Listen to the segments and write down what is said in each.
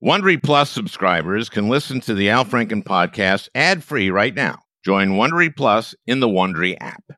Wondery Plus subscribers can listen to the Al Franken podcast ad-free right now. Join Wondery Plus in the Wondery app.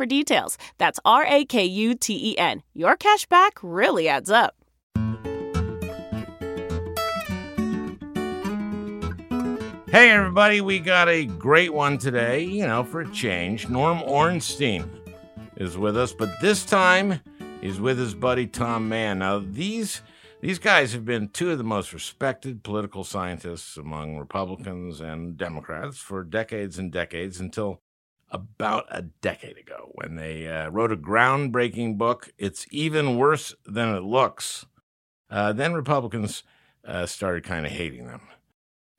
for details. That's R A K U T E N. Your cash back really adds up. Hey, everybody, we got a great one today, you know, for a change. Norm Ornstein is with us, but this time he's with his buddy Tom Mann. Now, these. These guys have been two of the most respected political scientists among Republicans and Democrats for decades and decades until about a decade ago when they uh, wrote a groundbreaking book. It's even worse than it looks. Uh, then Republicans uh, started kind of hating them.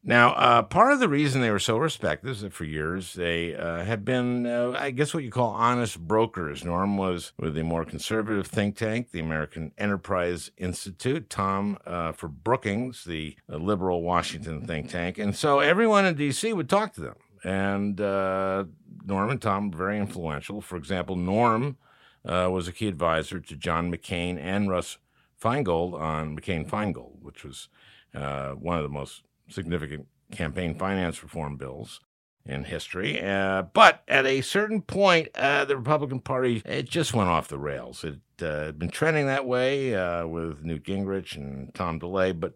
Now, uh, part of the reason they were so respected is that for years they uh, had been, uh, I guess, what you call honest brokers. Norm was with the more conservative think tank, the American Enterprise Institute, Tom for Brookings, the liberal Washington think tank. And so everyone in D.C. would talk to them. And uh, Norm and Tom very influential. For example, Norm uh, was a key advisor to John McCain and Russ Feingold on McCain Feingold, which was one of the most significant campaign finance reform bills in history. Uh, but at a certain point, uh, the Republican Party it just went off the rails. It uh, had been trending that way uh, with Newt Gingrich and Tom DeLay, but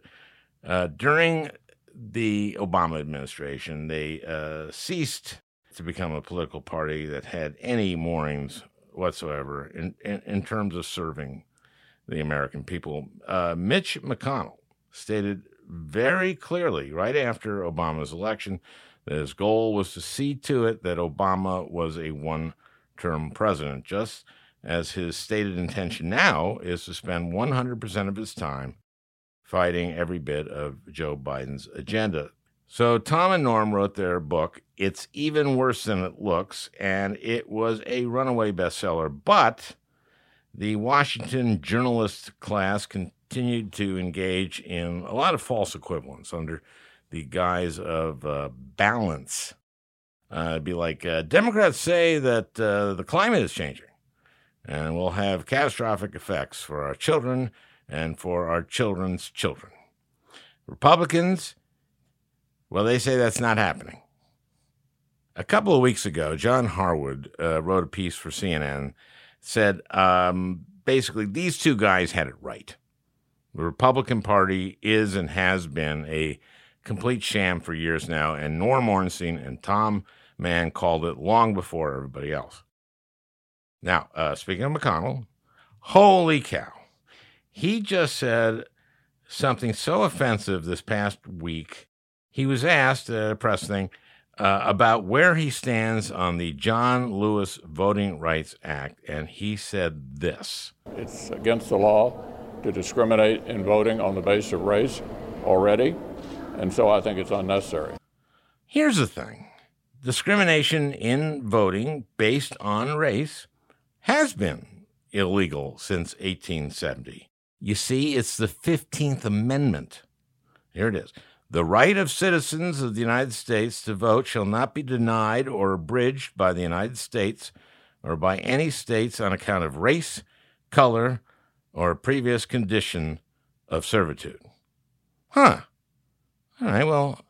uh, during the Obama administration, they uh, ceased to become a political party that had any moorings whatsoever in, in, in terms of serving the American people. Mitch McConnell stated very clearly right after Obama's election that his goal was to see to it that Obama was a one term president, just as his stated intention now is to spend 100% of his time fighting every bit of Joe Biden's agenda. So, Tom and Norm wrote their book, It's Even Worse Than It Looks, and it was a runaway bestseller. But the Washington journalist class continued to engage in a lot of false equivalence under the guise of uh, balance. Uh, it'd be like uh, Democrats say that uh, the climate is changing and will have catastrophic effects for our children and for our children's children. Republicans, well, they say that's not happening. A couple of weeks ago, John Harwood uh, wrote a piece for CNN, said um, basically these two guys had it right. The Republican Party is and has been a complete sham for years now, and Norm Ornstein and Tom Mann called it long before everybody else. Now, uh, speaking of McConnell, holy cow, he just said something so offensive this past week. He was asked at a press thing uh, about where he stands on the John Lewis Voting Rights Act, and he said this It's against the law to discriminate in voting on the basis of race already, and so I think it's unnecessary. Here's the thing discrimination in voting based on race has been illegal since 1870. You see, it's the 15th Amendment. Here it is. The right of citizens of the United States to vote shall not be denied or abridged by the United States or by any states on account of race, color, or previous condition of servitude. Huh. All right, well,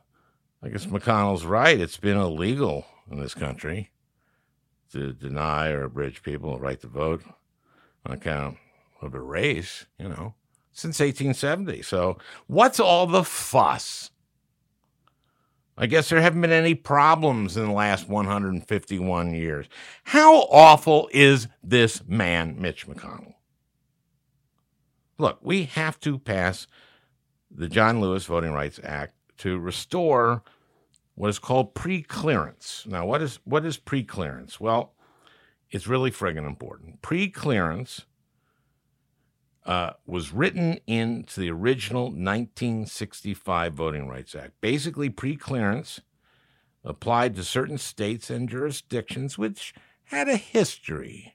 I guess McConnell's right. It's been illegal in this country to deny or abridge people the right to vote on account of a race, you know, since 1870. So, what's all the fuss? I guess there haven't been any problems in the last 151 years. How awful is this man, Mitch McConnell? Look, we have to pass the John Lewis Voting Rights Act to restore what is called pre-clearance. Now, what is what is pre-clearance? Well, it's really friggin' important. Pre-clearance uh, was written into the original 1965 Voting Rights Act. Basically, preclearance applied to certain states and jurisdictions which had a history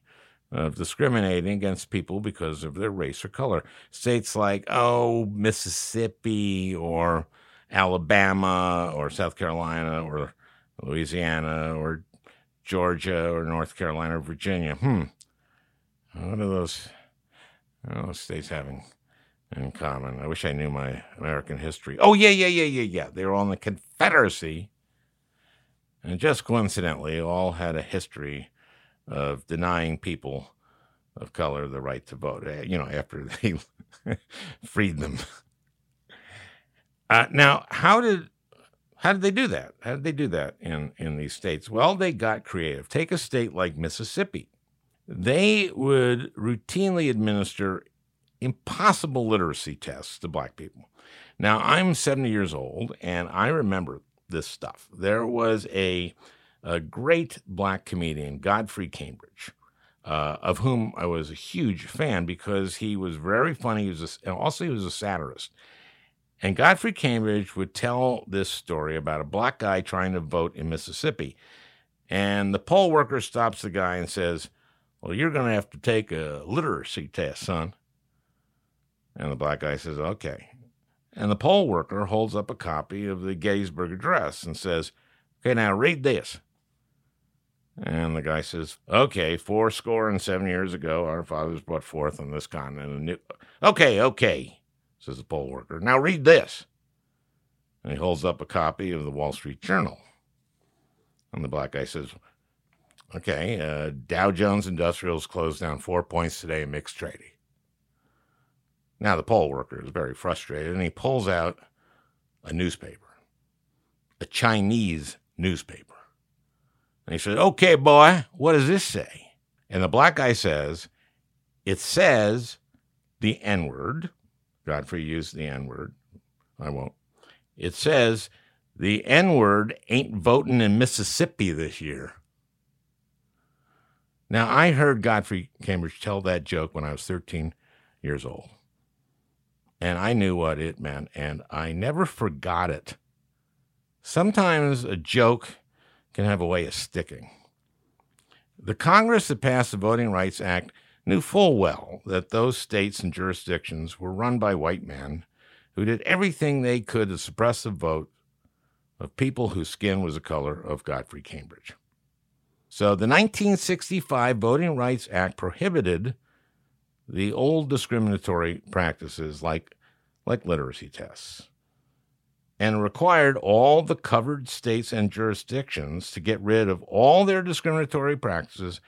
of discriminating against people because of their race or color. States like, oh, Mississippi or Alabama or South Carolina or Louisiana or Georgia or North Carolina or Virginia. Hmm. What are those, what states having in common? I wish I knew my American history. Oh, yeah, yeah, yeah, yeah, yeah. They were all in the Confederacy. And just coincidentally, all had a history of denying people of color the right to vote, eh, you know, after they freed them. Uh, now, how did how did they do that? How did they do that in, in these states? Well, they got creative. Take a state like Mississippi. They would routinely administer impossible literacy tests to black people. Now, I'm 70 years old, and I remember this stuff. There was a a great black comedian, Godfrey Cambridge, uh, of whom I was a huge fan because he was very funny. He was a, also he was a satirist. And Godfrey Cambridge would tell this story about a black guy trying to vote in Mississippi. And the poll worker stops the guy and says, Well, you're going to have to take a literacy test, son. And the black guy says, Okay. And the poll worker holds up a copy of the Gettysburg Address and says, Okay, now read this. And the guy says, Okay, four score and seven years ago, our fathers brought forth on this continent a new. Okay, okay, says the poll worker. Now read this. And he holds up a copy of the Wall Street Journal. And the black guy says, Okay, uh, Dow Jones Industrials closed down four points today in mixed trading. Now the poll worker is very frustrated and he pulls out a newspaper, a Chinese newspaper. And he says, Okay, boy, what does this say? And the black guy says, It says the N word. Godfrey used the N word. I won't. It says the N word ain't voting in Mississippi this year. Now, I heard Godfrey Cambridge tell that joke when I was 13 years old. And I knew what it meant, and I never forgot it. Sometimes a joke can have a way of sticking. The Congress that passed the Voting Rights Act knew full well that those states and jurisdictions were run by white men who did everything they could to suppress the vote of people whose skin was the color of Godfrey Cambridge. So the 1965 Voting Rights Act prohibited the old discriminatory practices like, like literacy tests and required all the covered states and jurisdictions to get rid of all their discriminatory practices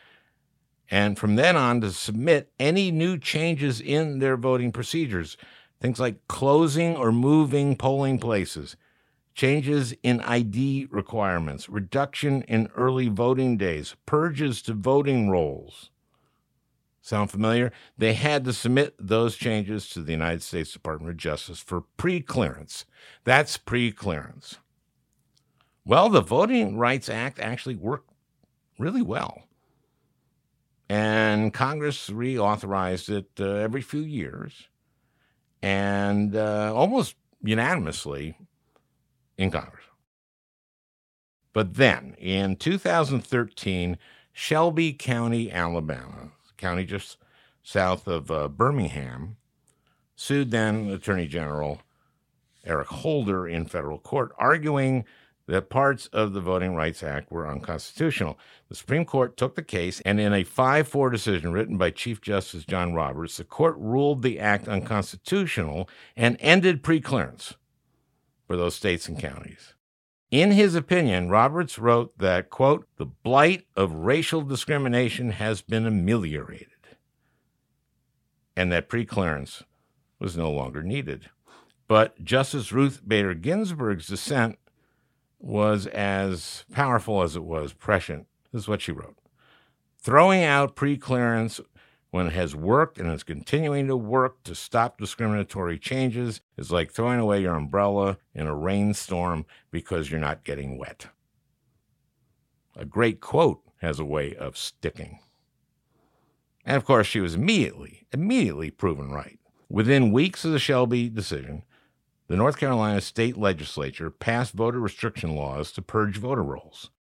and from then on to submit any new changes in their voting procedures, things like closing or moving polling places, changes in ID requirements, reduction in early voting days, purges to voting rolls. Sound familiar? They had to submit those changes to the United States Department of Justice for pre clearance. That's pre clearance. Well, the Voting Rights Act actually worked really well. And Congress reauthorized it uh, every few years and uh, almost unanimously in Congress. But then in 2013, Shelby County, Alabama, county just south of uh, Birmingham, sued then Attorney General Eric Holder in federal court, arguing that parts of the Voting Rights Act were unconstitutional. The Supreme Court took the case, and in a 5 4 decision written by Chief Justice John Roberts, the court ruled the act unconstitutional and ended preclearance for those states and counties. In his opinion, Roberts wrote that, quote, the blight of racial discrimination has been ameliorated, and that preclearance was no longer needed. But Justice Ruth Bader Ginsburg's dissent was as powerful as it was prescient. This is what she wrote Throwing out preclearance when it has worked and is continuing to work to stop discriminatory changes is like throwing away your umbrella in a rainstorm because you're not getting wet. A great quote has a way of sticking. And of course, she was immediately, immediately proven right. Within weeks of the Shelby decision, the North Carolina state legislature passed voter restriction laws to purge voter rolls.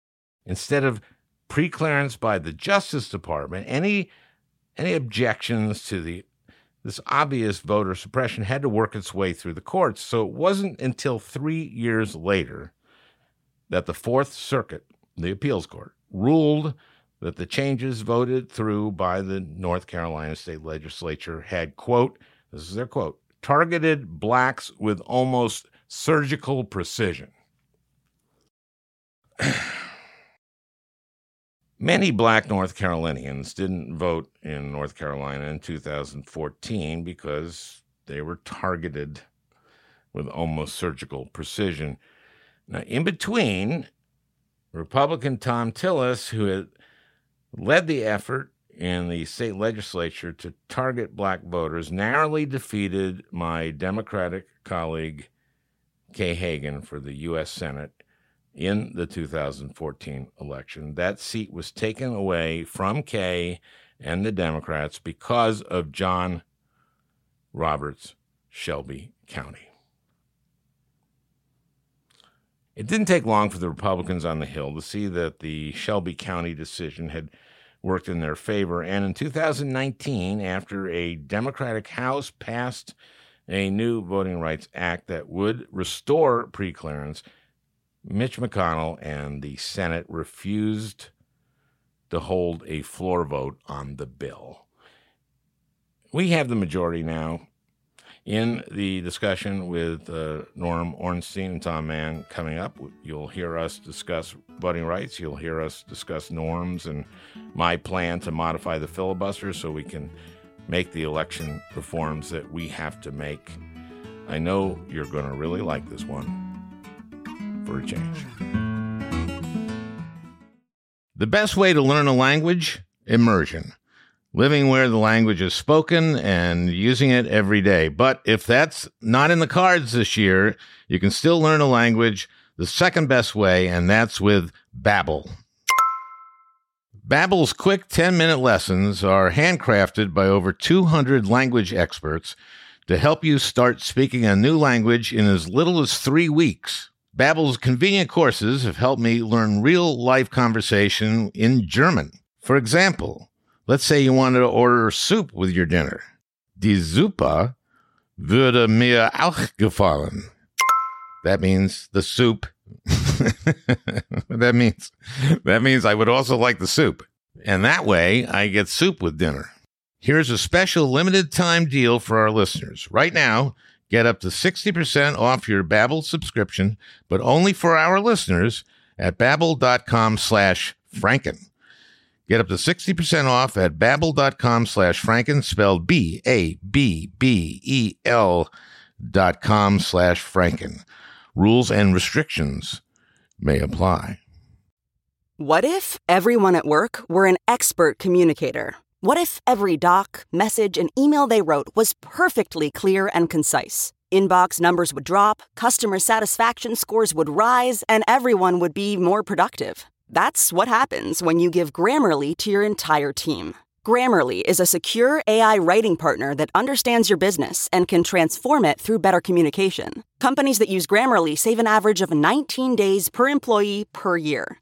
Instead of preclearance by the Justice Department, any any objections to the this obvious voter suppression had to work its way through the courts. So it wasn't until three years later that the Fourth Circuit, the appeals court, ruled that the changes voted through by the North Carolina state legislature had, quote, this is their quote, targeted blacks with almost surgical precision. Many black North Carolinians didn't vote in North Carolina in 2014 because they were targeted with almost surgical precision. Now, in between, Republican Thom Tillis, who had led the effort in the state legislature to target black voters, narrowly defeated my Democratic colleague Kay Hagan for the U.S. Senate in the 2014 election. That seat was taken away from Kay and the Democrats because of John Roberts, Shelby County. It didn't take long for the Republicans on the Hill to see that the Shelby County decision had worked in their favor. And in 2019, after a Democratic House passed a new Voting Rights Act that would restore preclearance, Mitch McConnell and the Senate refused to hold a floor vote on the bill. We have the majority now in the discussion with uh, Norm Ornstein and Tom Mann coming up. You'll hear us discuss voting rights. You'll hear us discuss norms and my plan to modify the filibuster so we can make the election reforms that we have to make. I know you're going to really like this one for a change. The best way to learn a language? Immersion living where the language is spoken and using it every day. But if that's not in the cards this year, you can still learn a language the second best way, and that's with Babbel. Babbel's quick 10-minute lessons are handcrafted by over 200 language experts to help you start speaking a new language in as little as 3 weeks. Babbel's convenient courses have helped me learn real-life conversation in German. For example, Let's say you wanted to order soup with your dinner. Die Suppe würde mir auch gefallen. That means the soup. that means that means I would also like the soup. And that way I get soup with dinner. Here's a special limited time deal for our listeners. Right now, get up to 60% off your Babbel subscription, but only for our listeners at babbel.com slash franken. Get up to 60% off at babbel.com slash franken, spelled B-A-B-B-E-L dot com slash franken. Rules and restrictions may apply. What if everyone at work were an expert communicator? What if every doc, message, and email they wrote was perfectly clear and concise? Inbox numbers would drop, customer satisfaction scores would rise, and everyone would be more productive. That's what happens when you give Grammarly to your entire team. Grammarly is a secure AI writing partner that understands your business and can transform it through better communication. Companies that use Grammarly save an average of 19 days per employee per year.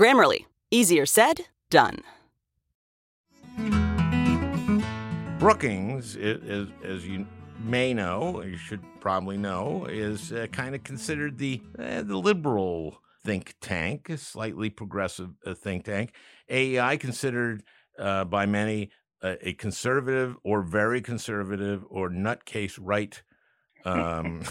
Grammarly, easier said, done. Brookings, as, as you may know, you should probably know, is uh, kind of considered the uh, the liberal think tank, a slightly progressive uh, think tank. AEI considered uh, by many a conservative or very conservative or nutcase right um,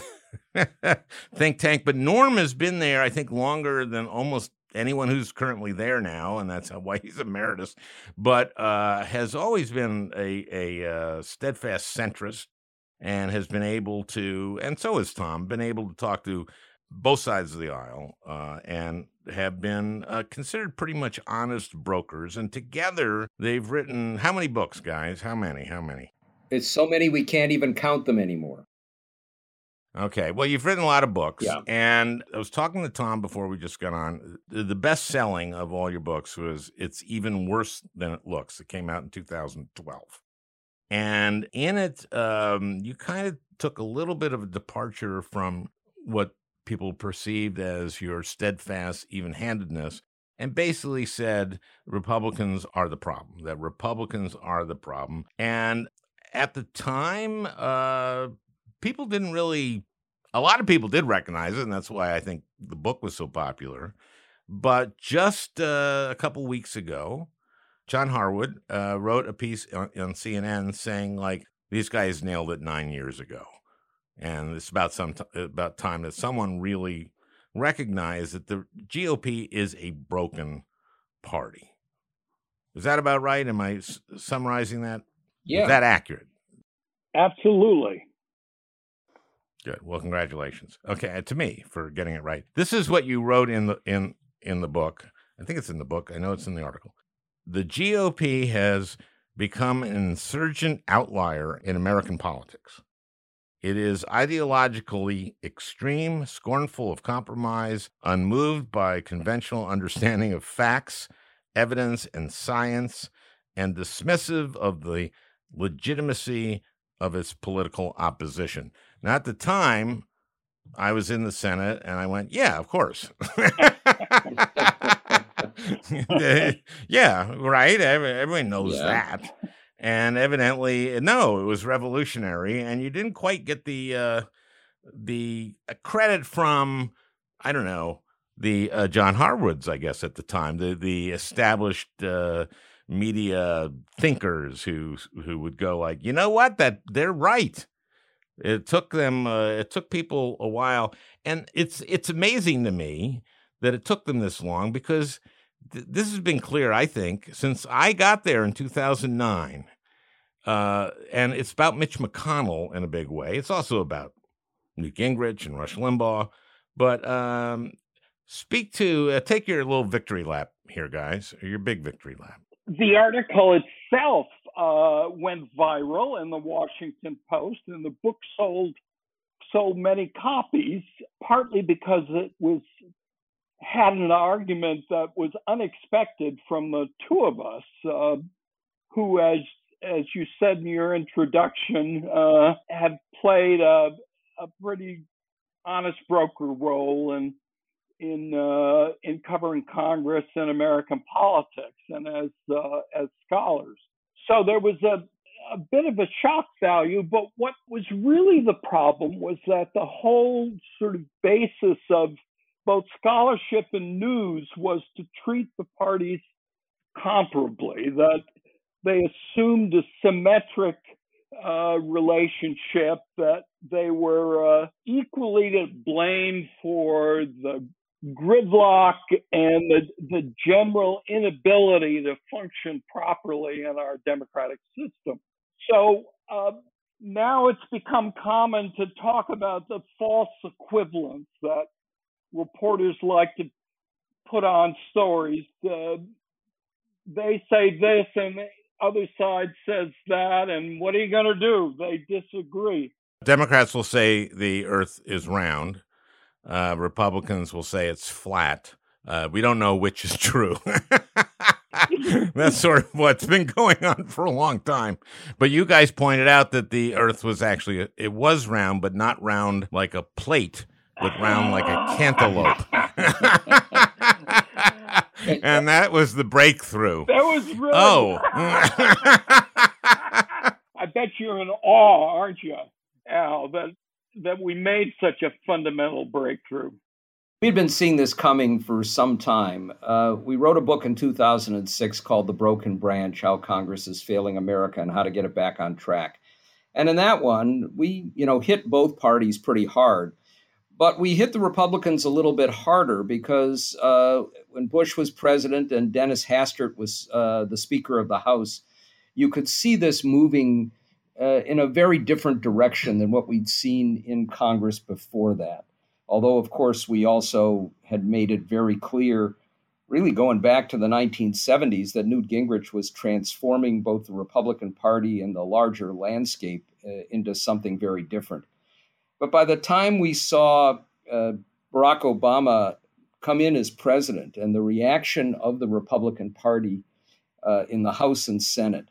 think tank. But Norm has been there, I think, longer than almost anyone who's currently there now, and that's why he's emeritus, but uh, has always been a, a uh, steadfast centrist and has been able to, and so has Tom, been able to talk to both sides of the aisle uh, and have been uh, considered pretty much honest brokers. And together they've written how many books, guys? How many? How many? It's so many we can't even count them anymore. Okay. Well, you've written a lot of books. Yeah. And I was talking to Tom before we just got on. The best selling of all your books was It's Even Worse Than It Looks. It came out in 2012. And in it, um, you kind of took a little bit of a departure from what people perceived as your steadfast even handedness and basically said Republicans are the problem, that Republicans are the problem. And at the time, uh, people didn't really, a lot of people did recognize it, and that's why I think the book was so popular. But just uh, a couple weeks ago, John Harwood uh, wrote a piece on, on, CNN saying, like, these guys nailed it nine years ago. And it's about some t- about time that someone really recognized that the GOP is a broken party. Is that about right? Am I s- summarizing that? Yeah. Is that accurate? Absolutely. Good. Well, congratulations. Okay, to me for getting it right. This is what you wrote in the in in the book. I think it's in the book. I know it's in the article. The GOP has become an insurgent outlier in American politics. It is ideologically extreme, scornful of compromise, unmoved by conventional understanding of facts, evidence, and science, and dismissive of the legitimacy of its political opposition. Now, at the time, I was in the Senate and I went, yeah, of course. yeah, right. Everyone knows yeah. that. And evidently, no, it was revolutionary, and you didn't quite get the uh, the uh, credit from I don't know the uh, John Harwoods, I guess at the time, the the established uh, media thinkers who who would go like, you know what, that they're right. It took them. Uh, it took people a while, and it's it's amazing to me that it took them this long because th- this has been clear. I think since I got there in 2009, uh, and it's about Mitch McConnell in a big way. It's also about Newt Gingrich and Rush Limbaugh. But um, speak to uh, take your little victory lap here, guys. Or your big victory lap. The article itself uh, went viral in the Washington Post, and the book sold so many copies, partly because it was had an argument that was unexpected from the two of us, uh, who, as as you said in your introduction, uh, have played a, a pretty honest broker role in in uh, in covering Congress and American politics, and as uh, as scholars. So there was a a bit of a shock value, but what was really the problem was that the whole sort of basis of both scholarship and news was to treat the parties comparably, that they assumed a symmetric uh, relationship, that they were uh, equally to blame for the gridlock and the, the general inability to function properly in our democratic system. So uh, now it's become common to talk about the false equivalence that reporters like to put on stories. Uh, they say this and the other side says that, and what are you going to do? They disagree. Democrats will say the earth is round. Uh, Republicans will say it's flat. Uh, we don't know which is true. That's sort of what's been going on for a long time. But you guys pointed out that the Earth was actually it was round, but not round like a plate, but round like a cantaloupe. and that was the breakthrough. That was really. Oh. I bet you're in awe, aren't you, Al? That that we made such a fundamental breakthrough. We'd been seeing this coming for some time. Uh, we wrote a book in 2006 called The Broken Branch How Congress is Failing America and How to Get It Back on Track. And in that one, we, you know, hit both parties pretty hard. But we hit the Republicans a little bit harder because uh, when Bush was president and Dennis Hastert was uh, the Speaker of the House, you could see this moving uh, in a very different direction than what we'd seen in Congress before that. Although, of course, we also had made it very clear, really going back to the 1970s, that Newt Gingrich was transforming both the Republican Party and the larger landscape uh, into something very different. But by the time we saw uh, Barack Obama come in as president and the reaction of the Republican Party uh, in the House and Senate,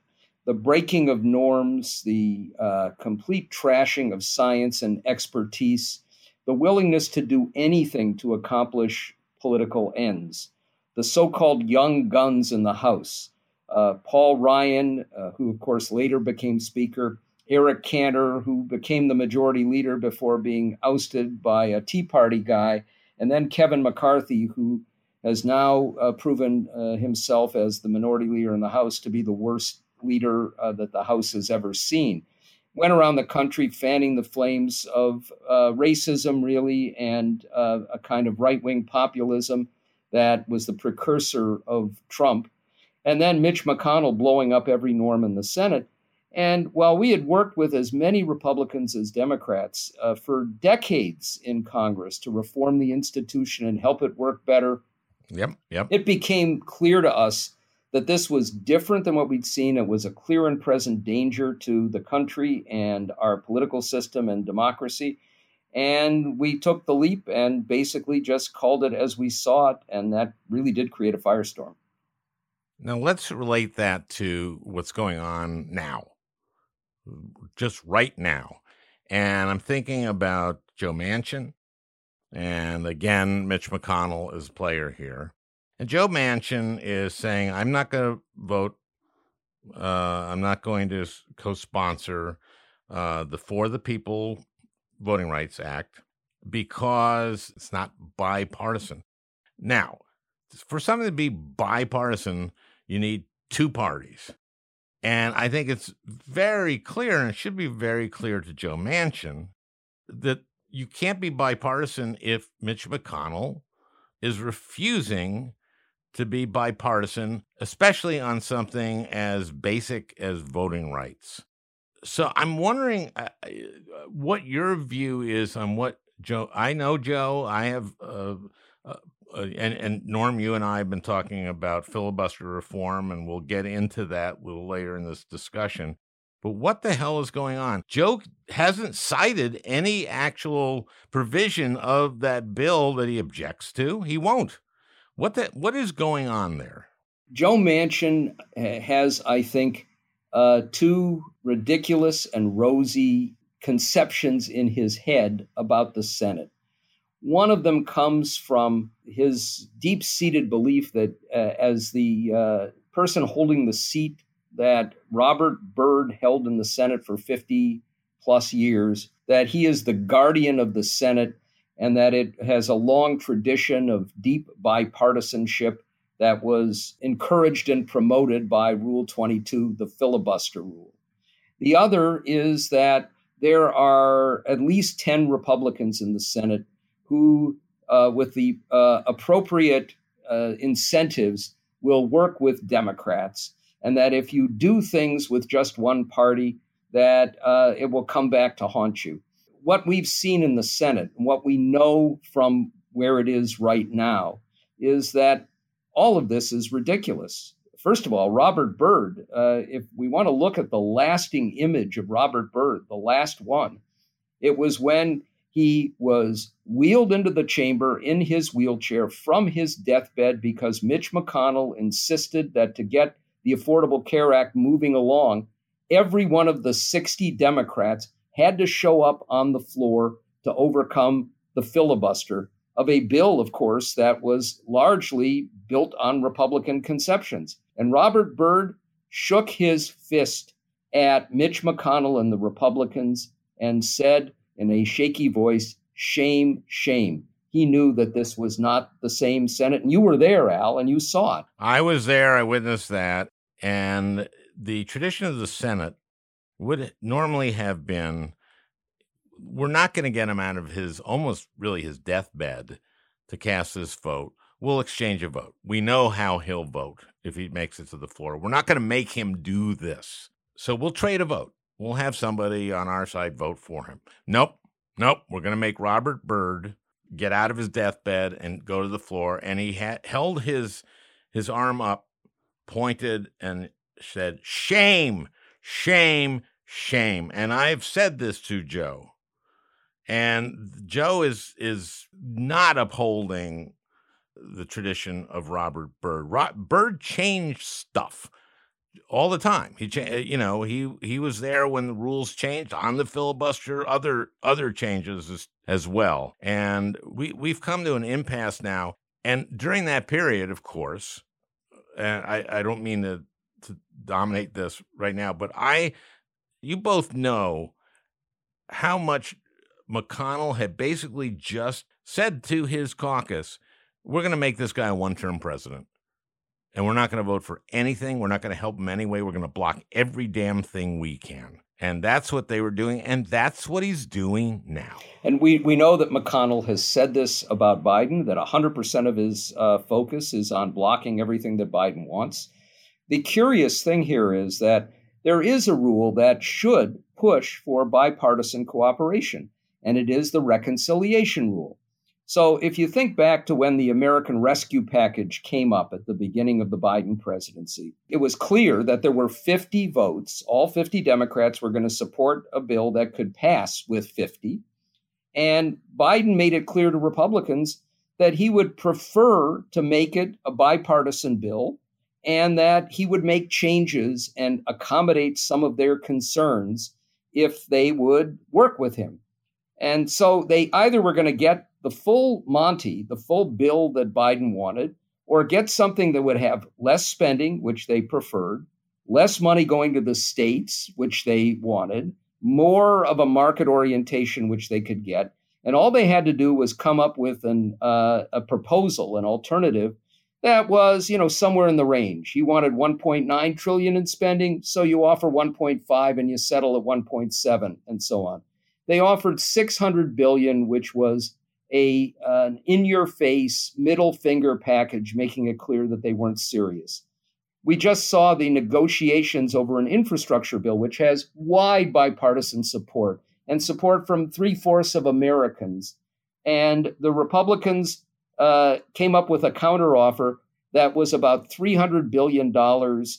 the breaking of norms, the uh, complete trashing of science and expertise, the willingness to do anything to accomplish political ends, the so called young guns in the House. Uh, Paul Ryan, uh, who of course later became Speaker, Eric Cantor, who became the majority leader before being ousted by a Tea Party guy, and then Kevin McCarthy, who has now uh, proven uh, himself as the minority leader in the House to be the worst leader uh, that the House has ever seen. Went around the country fanning the flames of uh, racism, really, and uh, a kind of right wing populism that was the precursor of Trump. And then Mitch McConnell blowing up every norm in the Senate. And while we had worked with as many Republicans as Democrats uh, for decades in Congress to reform the institution and help it work better, yep, yep. it became clear to us that this was different than what we'd seen. It was a clear and present danger to the country and our political system and democracy. And we took the leap and basically just called it as we saw it. And that really did create a firestorm. Now, let's relate that to what's going on now, just right now. And I'm thinking about Joe Manchin. And again, Mitch McConnell is a player here. And Joe Manchin is saying, I'm not going to vote. Uh, I'm not going to co sponsor uh, the For the People Voting Rights Act because it's not bipartisan. Now, for something to be bipartisan, you need two parties. And I think it's very clear, and it should be very clear to Joe Manchin, that you can't be bipartisan if Mitch McConnell is refusing to be bipartisan, especially on something as basic as voting rights. So I'm wondering uh, uh, what your view is on what Joe. I know Joe. I have, uh, uh, uh, and and Norm, you and I have been talking about filibuster reform, and we'll get into that a little later in this discussion. But what the hell is going on? Joe hasn't cited any actual provision of that bill that he objects to. He won't. What the, what is going on there? Joe Manchin has, I think, uh, two ridiculous and rosy conceptions in his head about the Senate. One of them comes from his deep seated belief that, uh, as the uh, person holding the seat that Robert Byrd held in the Senate for 50 plus years, that he is the guardian of the Senate and that it has a long tradition of deep bipartisanship that was encouraged and promoted by Rule 22, the filibuster rule. The other is that there are at least 10 Republicans in the Senate who, uh, with the uh, appropriate uh, incentives, will work with Democrats, and that if you do things with just one party, that uh, it will come back to haunt you what we've seen in the Senate and what we know from where it is right now is that all of this is ridiculous. First of all, Robert Byrd, uh, if we want to look at the lasting image of Robert Byrd, the last one, it was when he was wheeled into the chamber in his wheelchair from his deathbed because Mitch McConnell insisted that to get the Affordable Care Act moving along, every one of the 60 Democrats had to show up on the floor to overcome the filibuster of a bill, of course, that was largely built on Republican conceptions. And Robert Byrd shook his fist at Mitch McConnell and the Republicans and said in a shaky voice, Shame, shame. He knew that this was not the same Senate. And you were there, Al, and you saw it. I was there. I witnessed that. And the tradition of the Senate would normally have been we're not going to get him out of his almost really his deathbed to cast this vote. We'll exchange a vote. We know how he'll vote if he makes it to the floor. We're not going to make him do this. So we'll trade a vote. We'll have somebody on our side vote for him. Nope. Nope. We're going to make Robert Byrd get out of his deathbed and go to the floor. And he had held his his arm up, pointed, and said, Shame, shame, shame. And I've said this to Joe. And Joe is is not upholding the tradition of Robert Byrd. Ro- Byrd changed stuff all the time. He, you know, he he was there when the rules changed on the filibuster, other other changes as, as well. And we we've come to an impasse now. And during that period, of course, and I, I don't mean to to dominate this right now, but I, you both know how much McConnell had basically just said to his caucus, "We're going to make this guy a one-term president." and we're not going to vote for anything. We're not going to help him anyway. We're going to block every damn thing we can. And that's what they were doing, and that's what he's doing now. And we, we know that McConnell has said this about Biden that 100% of his uh, focus is on blocking everything that Biden wants. The curious thing here is that there is a rule that should push for bipartisan cooperation, and it is the reconciliation rule. So if you think back to when the American Rescue Package came up at the beginning of the Biden presidency, it was clear that there were 50 votes. All 50 Democrats were going to support a bill that could pass with 50. And Biden made it clear to Republicans that he would prefer to make it a bipartisan bill and that he would make changes and accommodate some of their concerns if they would work with him. And so they either were going to get the full Monty, the full bill that Biden wanted, or get something that would have less spending, which they preferred, less money going to the states, which they wanted, more of a market orientation, which they could get. And all they had to do was come up with an, uh, a proposal, an alternative that was, you know, somewhere in the range. He wanted 1.9 trillion in spending, so you offer 1.5 and you settle at 1.7 and so on. They offered 600 billion, which was a an in your face middle finger package making it clear that they weren't serious. We just saw the negotiations over an infrastructure bill, which has wide bipartisan support and support from three fourths of Americans. And the Republicans uh, came up with a counteroffer that was about $300 billion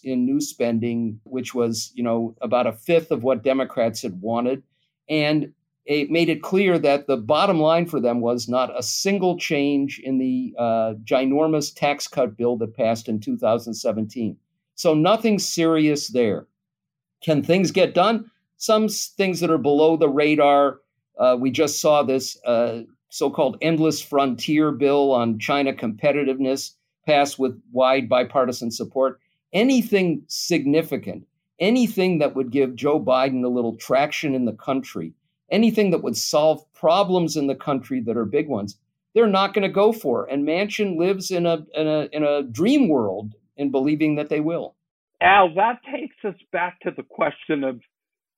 in new spending, which was, you know, about a fifth of what Democrats had wanted. And it made it clear that the bottom line for them was not a single change in the uh, ginormous tax cut bill that passed in 2017. So nothing serious there. Can things get done? Some things that are below the radar. Uh, we just saw this uh, so called endless frontier bill on China competitiveness passed with wide bipartisan support. Anything significant, anything that would give Joe Biden a little traction in the country anything that would solve problems in the country that are big ones, they're not going to go for. And Manchin lives in a, in a in a dream world in believing that they will. Al, that takes us back to the question of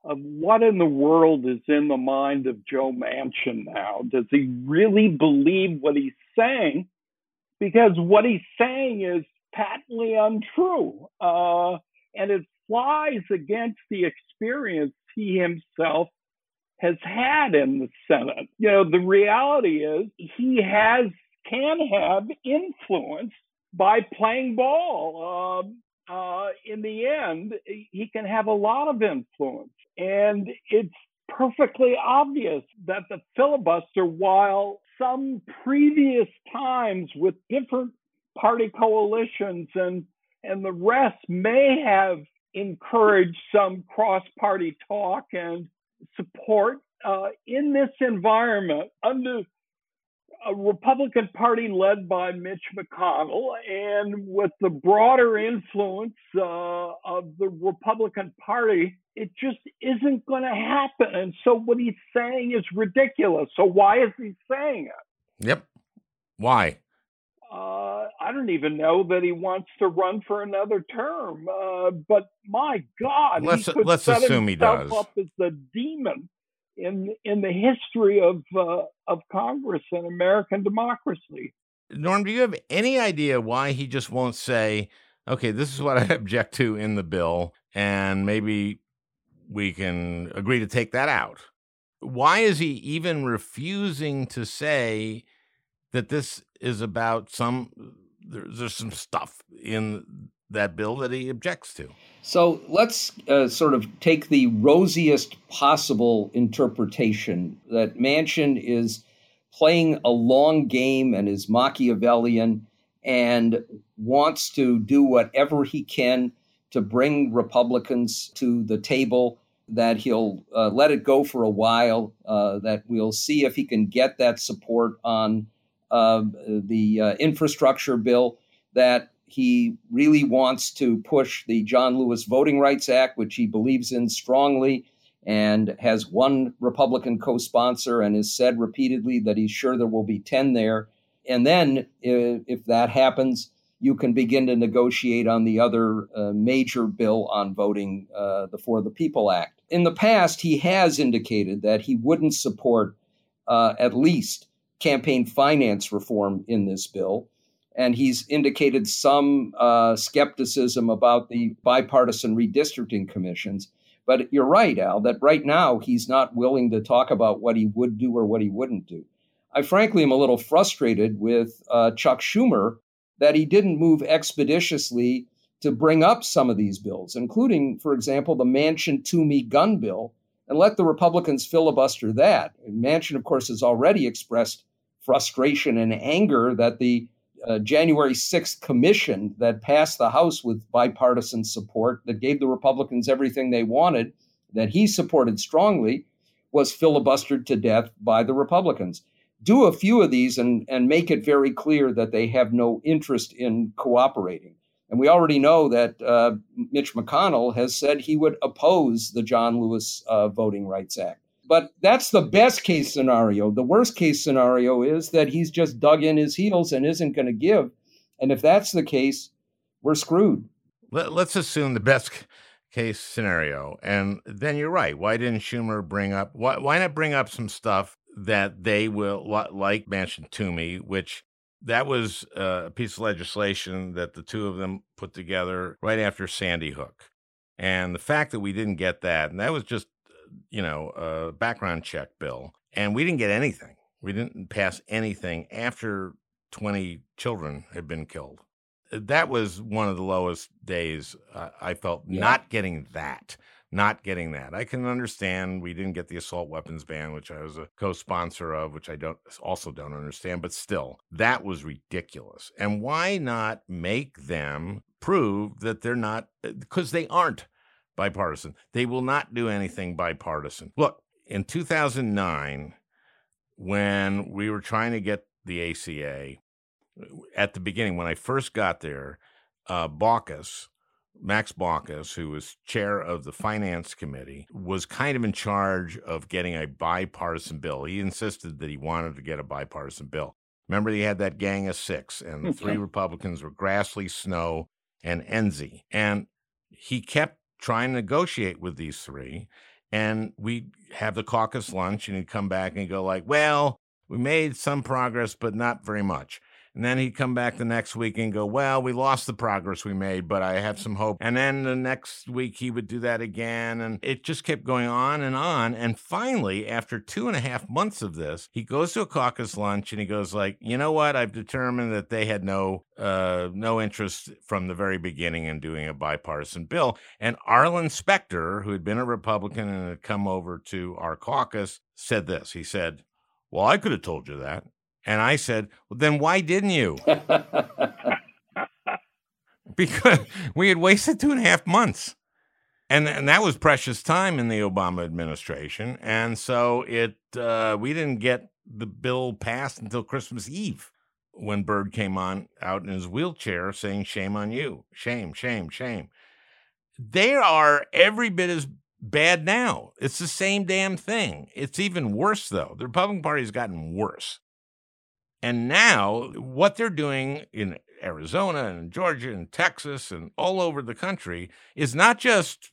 of what in the world is in the mind of Joe Manchin now. Does he really believe what he's saying? Because what he's saying is patently untrue, uh, and it flies against the experience he himself has had in the Senate. You know, the reality is he has can have influence by playing ball. Uh, uh, in the end, he can have a lot of influence, and it's perfectly obvious that the filibuster, while some previous times with different party coalitions and and the rest may have encouraged some cross-party talk and support uh, in this environment under a Republican Party led by Mitch McConnell and with the broader influence uh, of the Republican Party, it just isn't going to happen. And so what he's saying is ridiculous. So why is he saying it? Yep. Why? Uh, I don't even know that he wants to run for another term. Uh, but my God, let's let's assume he does. Up as the demon in in the history of uh, of Congress and American democracy. Norm, do you have any idea why he just won't say, "Okay, this is what I object to in the bill," and maybe we can agree to take that out? Why is he even refusing to say that this is about some? There's, there's some stuff in that bill that he objects to. So let's uh, sort of take the rosiest possible interpretation that Manchin is playing a long game and is Machiavellian and wants to do whatever he can to bring Republicans to the table, that he'll uh, let it go for a while, uh, that we'll see if he can get that support on uh, the uh, infrastructure bill, that he really wants to push the John Lewis Voting Rights Act, which he believes in strongly and has one Republican co sponsor and has said repeatedly that he's sure there will be 10 there. And then, if that happens, you can begin to negotiate on the other uh, major bill on voting, uh, the For the People Act. In the past, he has indicated that he wouldn't support uh, at least campaign finance reform in this bill and he's indicated some uh, skepticism about the bipartisan redistricting commissions. But you're right, Al, that right now he's not willing to talk about what he would do or what he wouldn't do. I frankly am a little frustrated with uh, Chuck Schumer that he didn't move expeditiously to bring up some of these bills, including, for example, the Manchin Toomey gun bill, and let the Republicans filibuster that. And Manchin, of course, has already expressed frustration and anger that the uh, January 6th commission that passed the House with bipartisan support, that gave the Republicans everything they wanted, that he supported strongly, was filibustered to death by the Republicans. Do a few of these and, and make it very clear that they have no interest in cooperating. And we already know that uh, Mitch McConnell has said he would oppose the John Lewis uh, Voting Rights Act. But that's the best case scenario. The worst case scenario is that he's just dug in his heels and isn't going to give. And if that's the case, we're screwed. Let, us assume the best case scenario. And then you're right. Why didn't Schumer bring up, why, why not bring up some stuff that they will, like Manchin Toomey, which that was uh, a piece of legislation that the two of them put together right after Sandy Hook. And the fact that we didn't get that, and that was just you know, a background check bill, and we didn't get anything. We didn't pass anything after 20 children had been killed. That was one of the lowest days uh, I felt yeah. not getting that. Not getting that. I can understand we didn't get the assault weapons ban, which I was a co-sponsor of, which I don't also don't understand, but still, that was ridiculous. And why not make them prove that they're not because uh, they aren't bipartisan. They will not do anything bipartisan. Look, in 2009, when we were trying to get the ACA, at the beginning, when I first got there, uh, Baucus, Max Baucus, who was chair of the finance committee, was kind of in charge of getting a bipartisan bill. He insisted that he wanted to get a bipartisan bill. Remember, he had that gang of six, and the three Republicans were Grassley, Snowe, and Enzi. And he kept try and negotiate with these three. And we have the caucus lunch, and he'd come back and go like, "Well, we made some progress, but not very much." And then he'd come back the next week and go, Well, we lost the progress we made, but I have some hope. And then the next week he would do that again. And it just kept going on and on. And finally, after two and a half months of this, he goes to a caucus lunch and he goes, like, you know what? I've determined that they had no uh, no interest from the very beginning in doing a bipartisan bill. And Arlen Specter, who had been a Republican and had come over to our caucus, said this. He said, Well, I could have told you that. And I said, well, then why didn't you? because we had wasted two and a half months. And, and that was precious time in the Obama administration. And so it uh, we didn't get the bill passed until Christmas Eve when Byrd came on out in his wheelchair saying, Shame on you. Shame, shame, shame. They are every bit as bad now. It's the same damn thing. It's even worse, though. The Republican Party has gotten worse. And now, what they're doing in Arizona and Georgia and Texas and all over the country is not just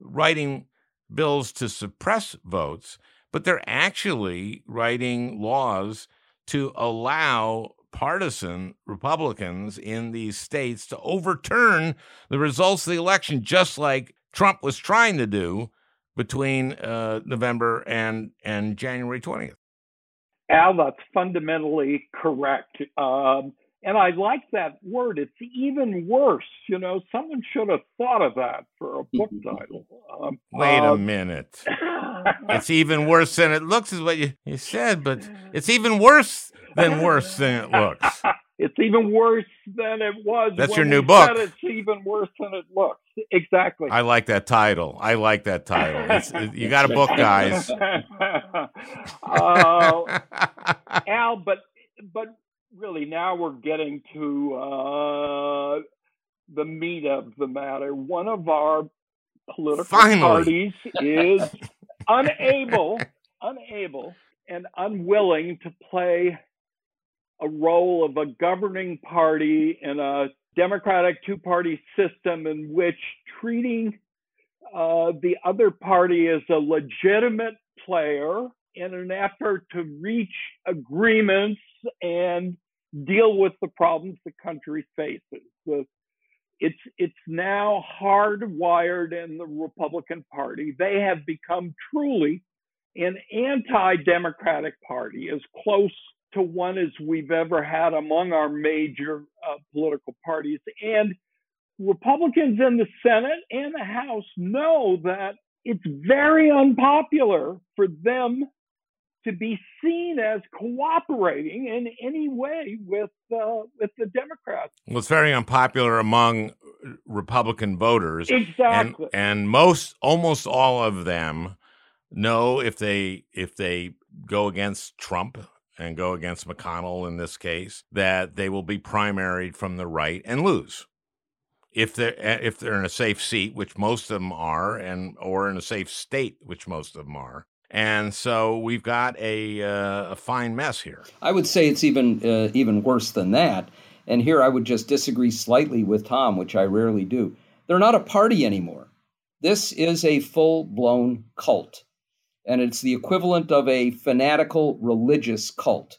writing bills to suppress votes, but they're actually writing laws to allow partisan Republicans in these states to overturn the results of the election, just like Trump was trying to do between uh, November and and January twentieth. Al, that's fundamentally correct. Um, and I like that word. It's even worse. You know, someone should have thought of that for a book title. Um, Wait a um, minute. it's even worse than it looks, is what you, you said, but it's even worse than worse than it looks. it's even worse than it was. That's your new book. It's even worse than it looks. Exactly. I like that title. I like that title. It, you got a book, guys. uh, Al, but but really now we're getting to uh, the meat of the matter. One of our political Finally. parties is unable, unable, and unwilling to play a role of a governing party in a democratic two party system in which treating uh, the other party as a legitimate player in an effort to reach agreements and deal with the problems the country faces. The, it's it's now hardwired in the Republican Party. They have become truly an anti-democratic party, as close to one as we've ever had among our major uh, political parties. And Republicans in the Senate and the House know that it's very unpopular for them to be seen as cooperating in any way with uh, with the Democrats. Well, it's very unpopular among Republican voters. Exactly. And, and most, almost all of them know if they if they go against Trump and go against McConnell in this case, that they will be primaried from the right and lose. If they're if they're in a safe seat, which most of them are, and or in a safe state, which most of them are, and so we've got a, uh, a fine mess here. I would say it's even uh, even worse than that. And here I would just disagree slightly with Tom, which I rarely do. They're not a party anymore. This is a full blown cult and it's the equivalent of a fanatical religious cult.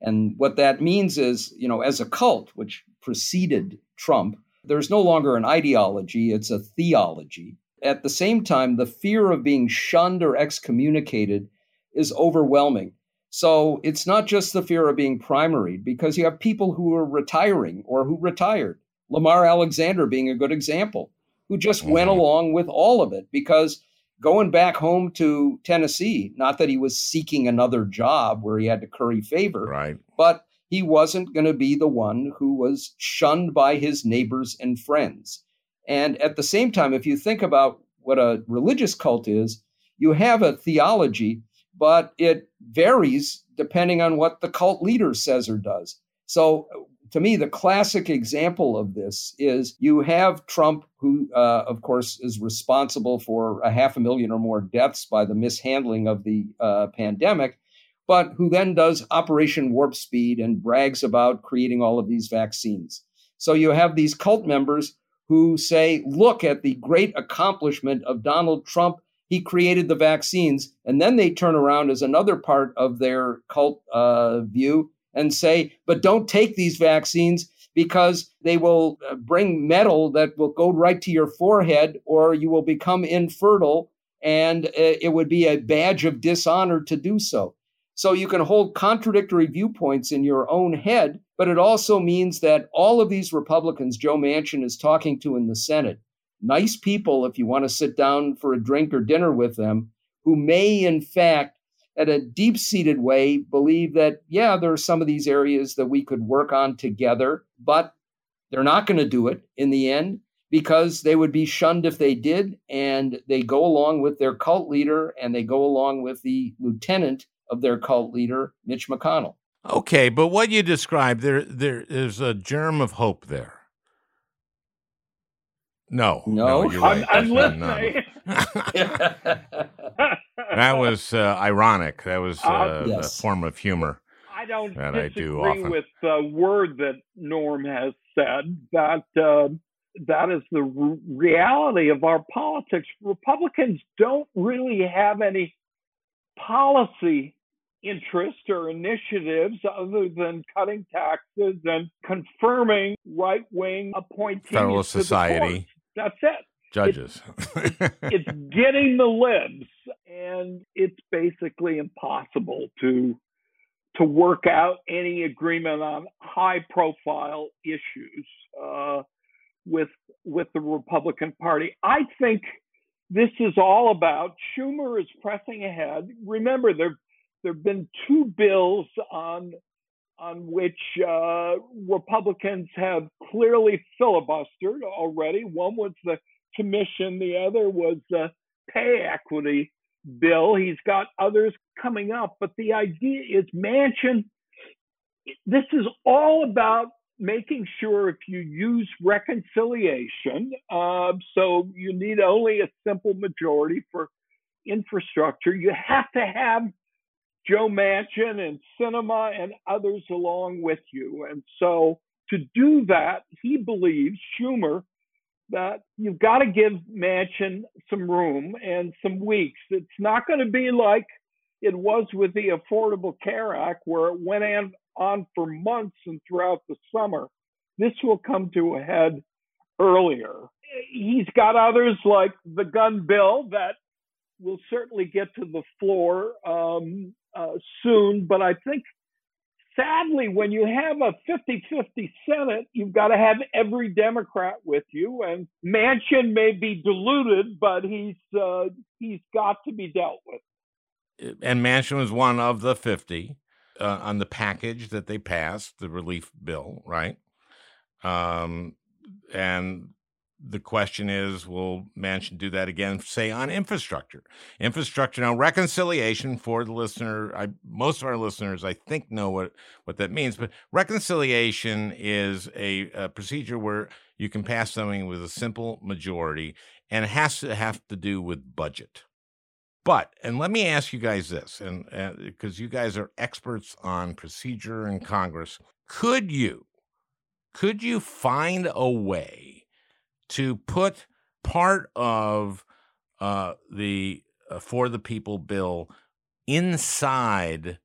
And what that means is, you know, as a cult, which preceded Trump, there's no longer an ideology, it's a theology. At the same time, the fear of being shunned or excommunicated is overwhelming. So it's not just the fear of being primaried, because you have people who are retiring or who retired. Lamar Alexander being a good example, who just mm-hmm. went along with all of it because going back home to Tennessee, not that he was seeking another job where he had to curry favor, right. but he wasn't going to be the one who was shunned by his neighbors and friends. And at the same time, if you think about what a religious cult is, you have a theology, but it varies depending on what the cult leader says or does. So to me, the classic example of this is you have Trump, who, uh, of course, is responsible for a half a million or more deaths by the mishandling of the uh, pandemic, but who then does Operation Warp Speed and brags about creating all of these vaccines. So you have these cult members who say, look at the great accomplishment of Donald Trump. He created the vaccines. And then they turn around as another part of their cult uh, view and say, but don't take these vaccines because they will uh, bring metal that will go right to your forehead or you will become infertile and uh, it would be a badge of dishonor to do so. So you can hold contradictory viewpoints in your own head, but it also means that all of these Republicans Joe Manchin is talking to in the Senate, nice people if you want to sit down for a drink or dinner with them, who may in fact at a deep seated way believe that, yeah, there are some of these areas that we could work on together, but they're not going to do it in the end because they would be shunned if they did. And they go along with their cult leader and they go along with the lieutenant of their cult leader, Mitch McConnell. Okay, but what you described, there, there is a germ of hope there. No, no, no you're right. I'm, I'm listening. that was uh, ironic. That was uh, uh, yes. a form of humor. I don't that disagree I do with the word that Norm has said. That uh, that is the reality of our politics. Republicans don't really have any policy interest or initiatives other than cutting taxes and confirming right wing appointees. Federalist Society. That's it. Judges. It's, it's getting the libs, and it's basically impossible to to work out any agreement on high profile issues uh, with with the Republican Party. I think this is all about Schumer is pressing ahead. Remember, there there have been two bills on on which uh, Republicans have clearly filibustered already. One was the commission, the other was the pay equity bill. He's got others coming up, but the idea is Manchin. This is all about making sure if you use reconciliation, uh, so you need only a simple majority for infrastructure, you have to have Joe Manchin and Sinema and others along with you. And so to do that, he believes, Schumer, that you've got to give Manchin some room and some weeks. It's not going to be like it was with the Affordable Care Act, where it went on, on for months and throughout the summer. This will come to a head earlier. He's got others like the gun bill that will certainly get to the floor um, uh, soon, but I think sadly, when you have a 50 50 Senate, you've got to have every Democrat with you. And Manchin may be diluted, but he's, uh, he's got to be dealt with. And Manchin was one of the 50 uh, on the package that they passed, the relief bill, right? Um, and the question is, will Manchin do that again, say on infrastructure? Infrastructure now, reconciliation for the listener. I, most of our listeners, I think, know what what that means. But reconciliation is a, a procedure where you can pass something with a simple majority, and it has to have to do with budget. But and let me ask you guys this, and because you guys are experts on procedure in Congress, could you could you find a way? To put part of uh, the uh, for the people bill inside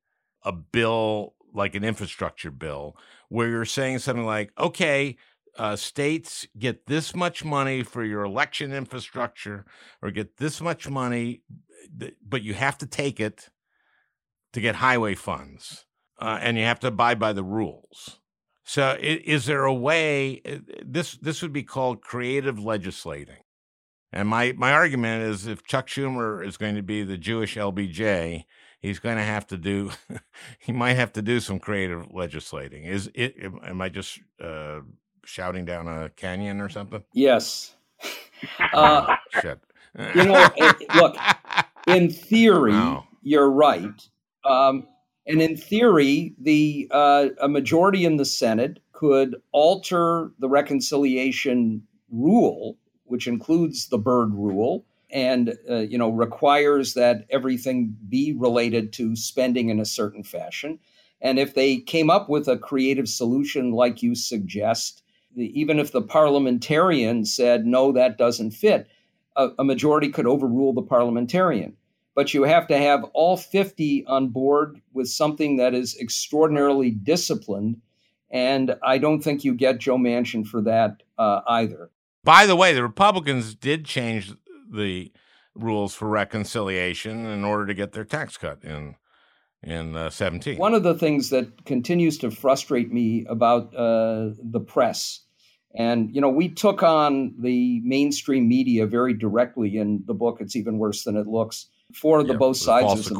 a bill like an infrastructure bill where you're saying something like okay uh, states get this much money for your election infrastructure or get this much money but you have to take it to get highway funds uh, and you have to abide by the rules so, is there a way? Uh, this this would be called creative legislating. And my my argument is, if Chuck Schumer is going to be the Jewish LBJ, he's going to have to do. he might have to do some creative legislating. Is it? Am I just uh, shouting down a canyon or something? Yes. Uh, Shit. you know, look. In theory, wow. you're right. Um, and in theory, the uh, a majority in the Senate could alter the reconciliation rule, which includes the Byrd rule, and uh, you know requires that everything be related to spending in a certain fashion. And if they came up with a creative solution like you suggest, even if the parliamentarian said no, that doesn't fit, a, a majority could overrule the parliamentarian but you have to have all 50 on board with something that is extraordinarily disciplined. And I don't think you get Joe Manchin for that uh, either. By the way, the Republicans did change the rules for reconciliation in order to get their tax cut in in uh, 17. One of the things that continues to frustrate me about uh, the press, and you know, we took on the mainstream media very directly in the book. It's even worse than it looks for the both sides that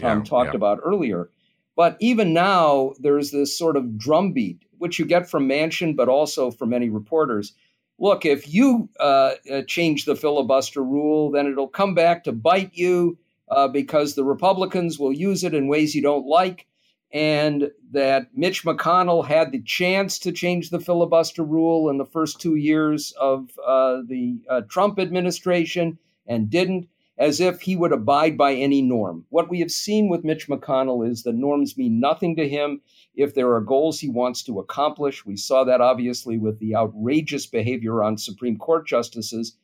Tom yeah, talked yeah. about earlier. But even now, there's this sort of drumbeat, which you get from Manchin, but also from many reporters. Look, if you uh, uh, change the filibuster rule, then it'll come back to bite you uh, because the Republicans will use it in ways you don't like. And that Mitch McConnell had the chance to change the filibuster rule in the first two years of uh, the uh, Trump administration and didn't as if he would abide by any norm. What we have seen with Mitch McConnell is the norms mean nothing to him if there are goals he wants to accomplish. We saw that obviously with the outrageous behavior on Supreme Court justices.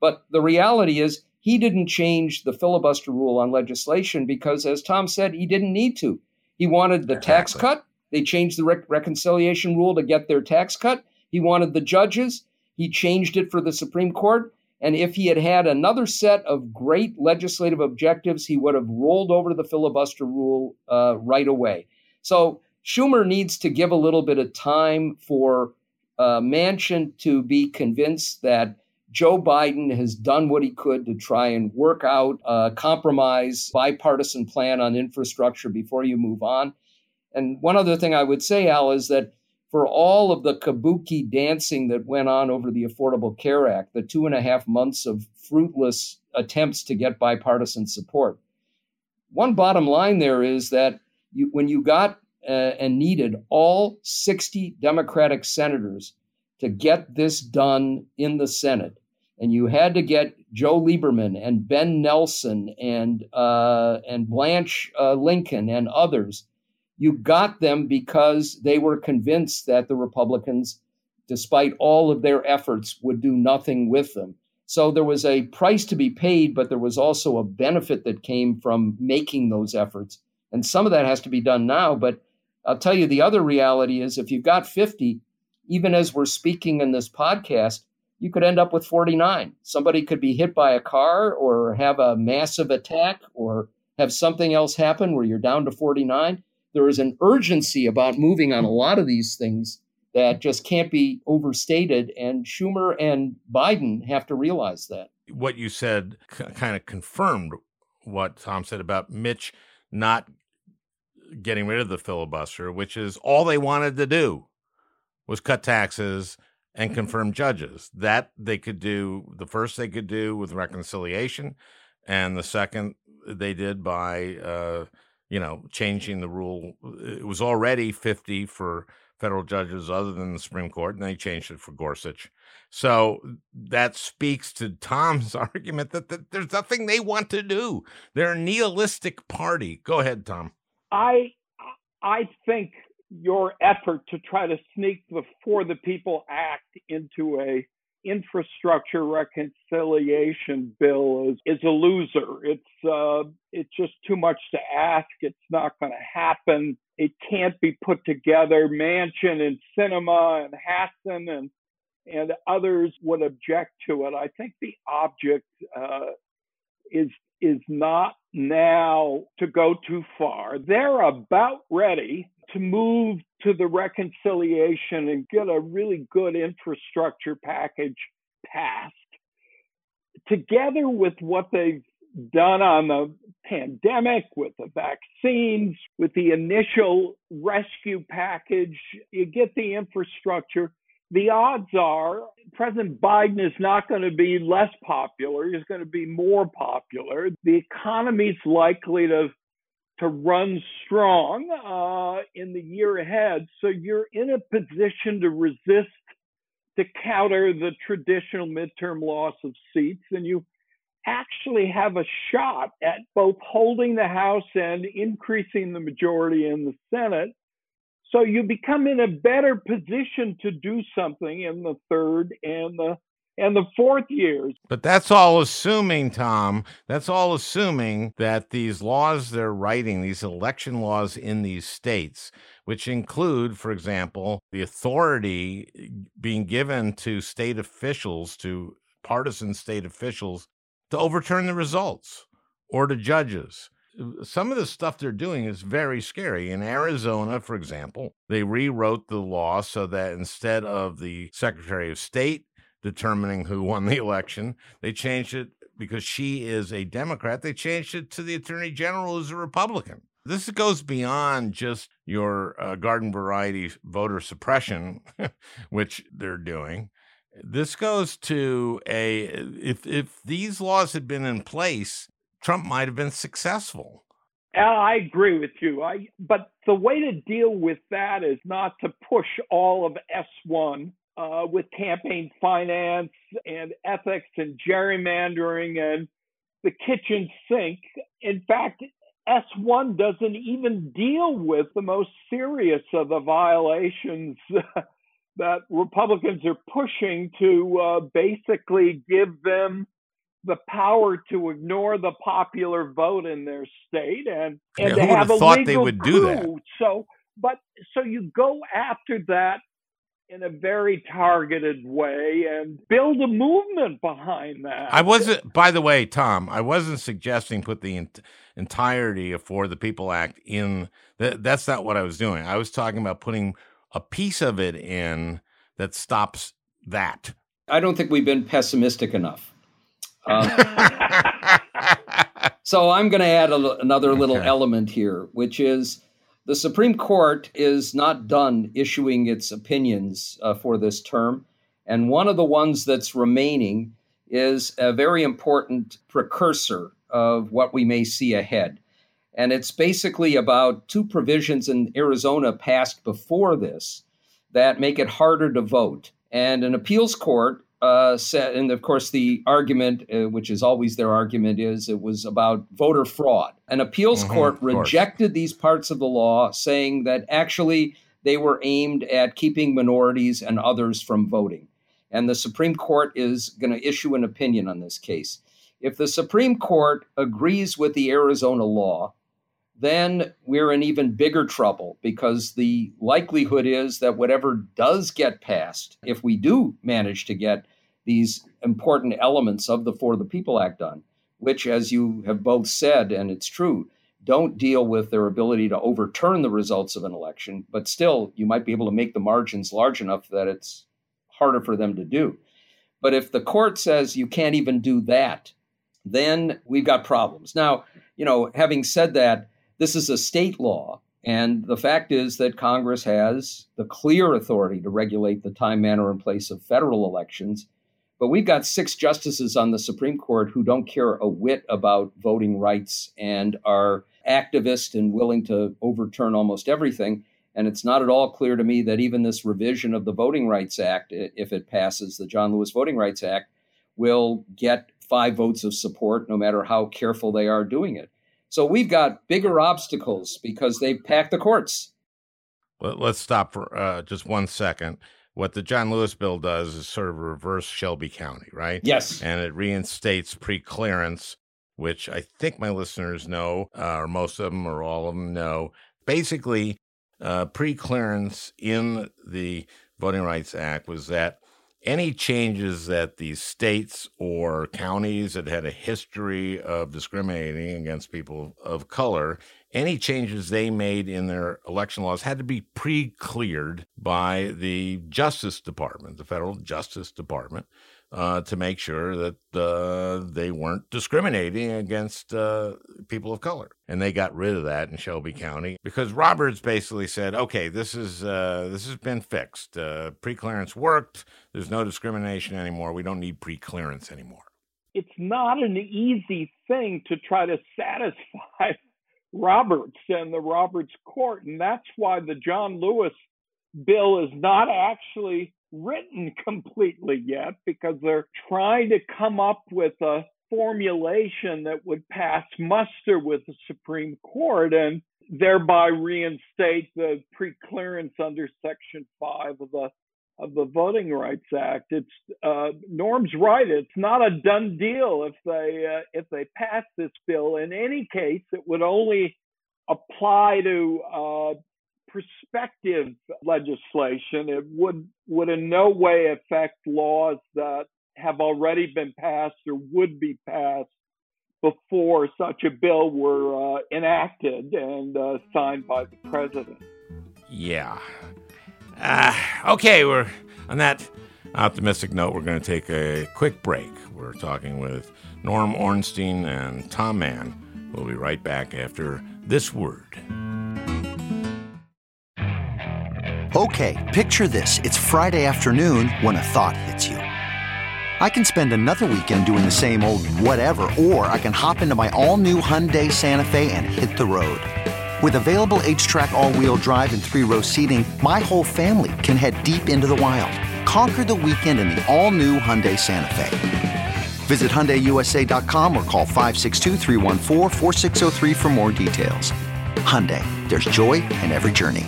But the reality is, he didn't change the filibuster rule on legislation because, as Tom said, he didn't need to. He wanted the exactly. tax cut. They changed the rec- reconciliation rule to get their tax cut. He wanted the judges. He changed it for the Supreme Court. And if he had had another set of great legislative objectives, he would have rolled over the filibuster rule uh, right away. So Schumer needs to give a little bit of time for uh, Manchin to be convinced that Joe Biden has done what he could to try and work out a compromise, bipartisan plan on infrastructure before you move on. And one other thing I would say, Al, is that for all of the kabuki dancing that went on over the Affordable Care Act, the two and a half months of fruitless attempts to get bipartisan support. One bottom line there is that you, when you got uh, and needed all 60 Democratic senators to get this done in the Senate, and you had to get Joe Lieberman and Ben Nelson and uh, and Blanche uh, Lincoln and others you got them because they were convinced that the Republicans, despite all of their efforts, would do nothing with them. So there was a price to be paid, but there was also a benefit that came from making those efforts. And some of that has to be done now. But I'll tell you the other reality is if you've got 50, even as we're speaking in this podcast, you could end up with 49. Somebody could be hit by a car or have a massive attack or have something else happen where you're down to 49 there is an urgency about moving on a lot of these things that just can't be overstated. And Schumer and Biden have to realize that. What you said c- kind of confirmed what Tom said about Mitch not getting rid of the filibuster, which is all they wanted to do was cut taxes and confirm judges. That they could do, the first they could do with reconciliation, and the second they did by uh, you know, changing the rule. It was already 50 for federal judges other than the Supreme Court, and they changed it for Gorsuch. So that speaks to Tom's argument that, that there's nothing they want to do. They're a nihilistic party. Go ahead, Tom. I I think your effort to try to sneak the For the People Act into a infrastructure reconciliation bill is, is a loser. It's uh, it's just too much to ask. It's not going to happen. It can't be put together. Manchin and Sinema and Hassan and and others would object to it. I think the object uh, is is not now to go too far. They're about ready to move to the reconciliation and get a really good infrastructure package passed, together with what they've done on the pandemic, with the vaccines, with the initial rescue package, you get the infrastructure. The odds are President Biden is not going to be less popular. He's going to be more popular. The economy's likely to to run strong uh, in the year ahead. So you're in a position to resist, to counter the traditional midterm loss of seats, and you actually have a shot at both holding the House and increasing the majority in the Senate. So you become in a better position to do something in the third and the and the fourth years. But that's all assuming, Tom, that's all assuming that these laws they're writing, these election laws in these states, which include, for example, the authority being given to state officials, to partisan state officials, to overturn the results or to judges. Some of the stuff they're doing is very scary. In Arizona, for example, they rewrote the law so that instead of the Secretary of State determining who won the election. They changed it because she is a Democrat. They changed it to the Attorney General who's a Republican. This goes beyond just your uh, garden variety voter suppression, which they're doing. This goes to a if if these laws had been in place, Trump might have been successful. I agree with you. I but the way to deal with that is not to push all of S1 uh, with campaign finance and ethics and gerrymandering and the kitchen sink. In fact, S1 doesn't even deal with the most serious of the violations that Republicans are pushing to uh, basically give them the power to ignore the popular vote in their state and and Yeah, to have a thought legal they would do that? So, but so you go after that in a very targeted way and build a movement behind that. I wasn't, by the way, Tom, I wasn't suggesting put the ent- entirety of For the People Act in. That, that's not what I was doing. I was talking about putting a piece of it in that stops that. I don't think we've been pessimistic enough. Um, so I'm going to add a, l- another little Okay. element here, which is the Supreme Court is not done issuing its opinions uh, for this term. And one of the ones that's remaining is a very important precursor of what we may see ahead. And it's basically about two provisions in Arizona passed before this that make it harder to vote. And an appeals court uh, said, and of course, the argument, uh, which is always their argument, is it was about voter fraud. An appeals Mhm, court rejected these parts of the law, saying that actually they were aimed at keeping minorities and others from voting. And the Supreme Court is going to issue an opinion on this case. If the Supreme Court agrees with the Arizona law, then we're in even bigger trouble because the likelihood is that whatever does get passed, if we do manage to get these important elements of the For the People Act done, which, as you have both said, and it's true, don't deal with their ability to overturn the results of an election, but still, you might be able to make the margins large enough that it's harder for them to do. But if the court says you can't even do that, then we've got problems. Now, you know, having said that, this is a state law. And the fact is that Congress has the clear authority to regulate the time, manner, and place of federal elections. But we've got six justices on the Supreme Court who don't care a whit about voting rights and are activist and willing to overturn almost everything. And it's not at all clear to me that even this revision of the Voting Rights Act, if it passes, the John Lewis Voting Rights Act, will get five votes of support no matter how careful they are doing it. So we've got bigger obstacles because they've packed the courts. Let, let's stop for uh, just one second. What the John Lewis bill does is sort of reverse Shelby County, right? Yes. And it reinstates pre-clearance, which I think my listeners know, uh, or most of them, or all of them know. Basically, uh, pre-clearance in the Voting Rights Act was that any changes that the states or counties that had a history of discriminating against people of color, any changes they made in their election laws had to be pre cleared by the Justice Department, the federal Justice Department, uh, to make sure that uh, they weren't discriminating against uh, people of color. And they got rid of that in Shelby County because Roberts basically said, "Okay, this is uh, this has been fixed. Uh, pre-clearance worked. There's no discrimination anymore. We don't need pre-clearance anymore." it's not an easy thing to try to satisfy Roberts and the Roberts court. And that's why the John Lewis bill is not actually written completely yet because they're trying to come up with a formulation that would pass muster with the Supreme Court and thereby reinstate the pre-clearance under Section 5 of the of the Voting Rights Act. It's uh, Norm's right. It's not a done deal if they uh, if they pass this bill. In any case, it would only apply to uh, prospective legislation. It would would in no way affect laws that have already been passed or would be passed before such a bill were uh, enacted and uh, signed by the president. Yeah. Uh, okay, we're on that optimistic note. We're going to take a quick break. We're talking with Norm Ornstein and Tom Mann. We'll be right back after this word. Okay, picture this. It's Friday afternoon when a thought hits you. I can spend another weekend doing the same old whatever, or I can hop into my all new Hyundai Santa Fe and hit the road. With available HTRAC, all wheel drive, and three row seating, my whole family can head deep into the wild. Conquer the weekend in the all new Hyundai Santa Fe. Visit HyundaiUSA.com or call 562-314-4603 for more details. Hyundai, there's joy in every journey.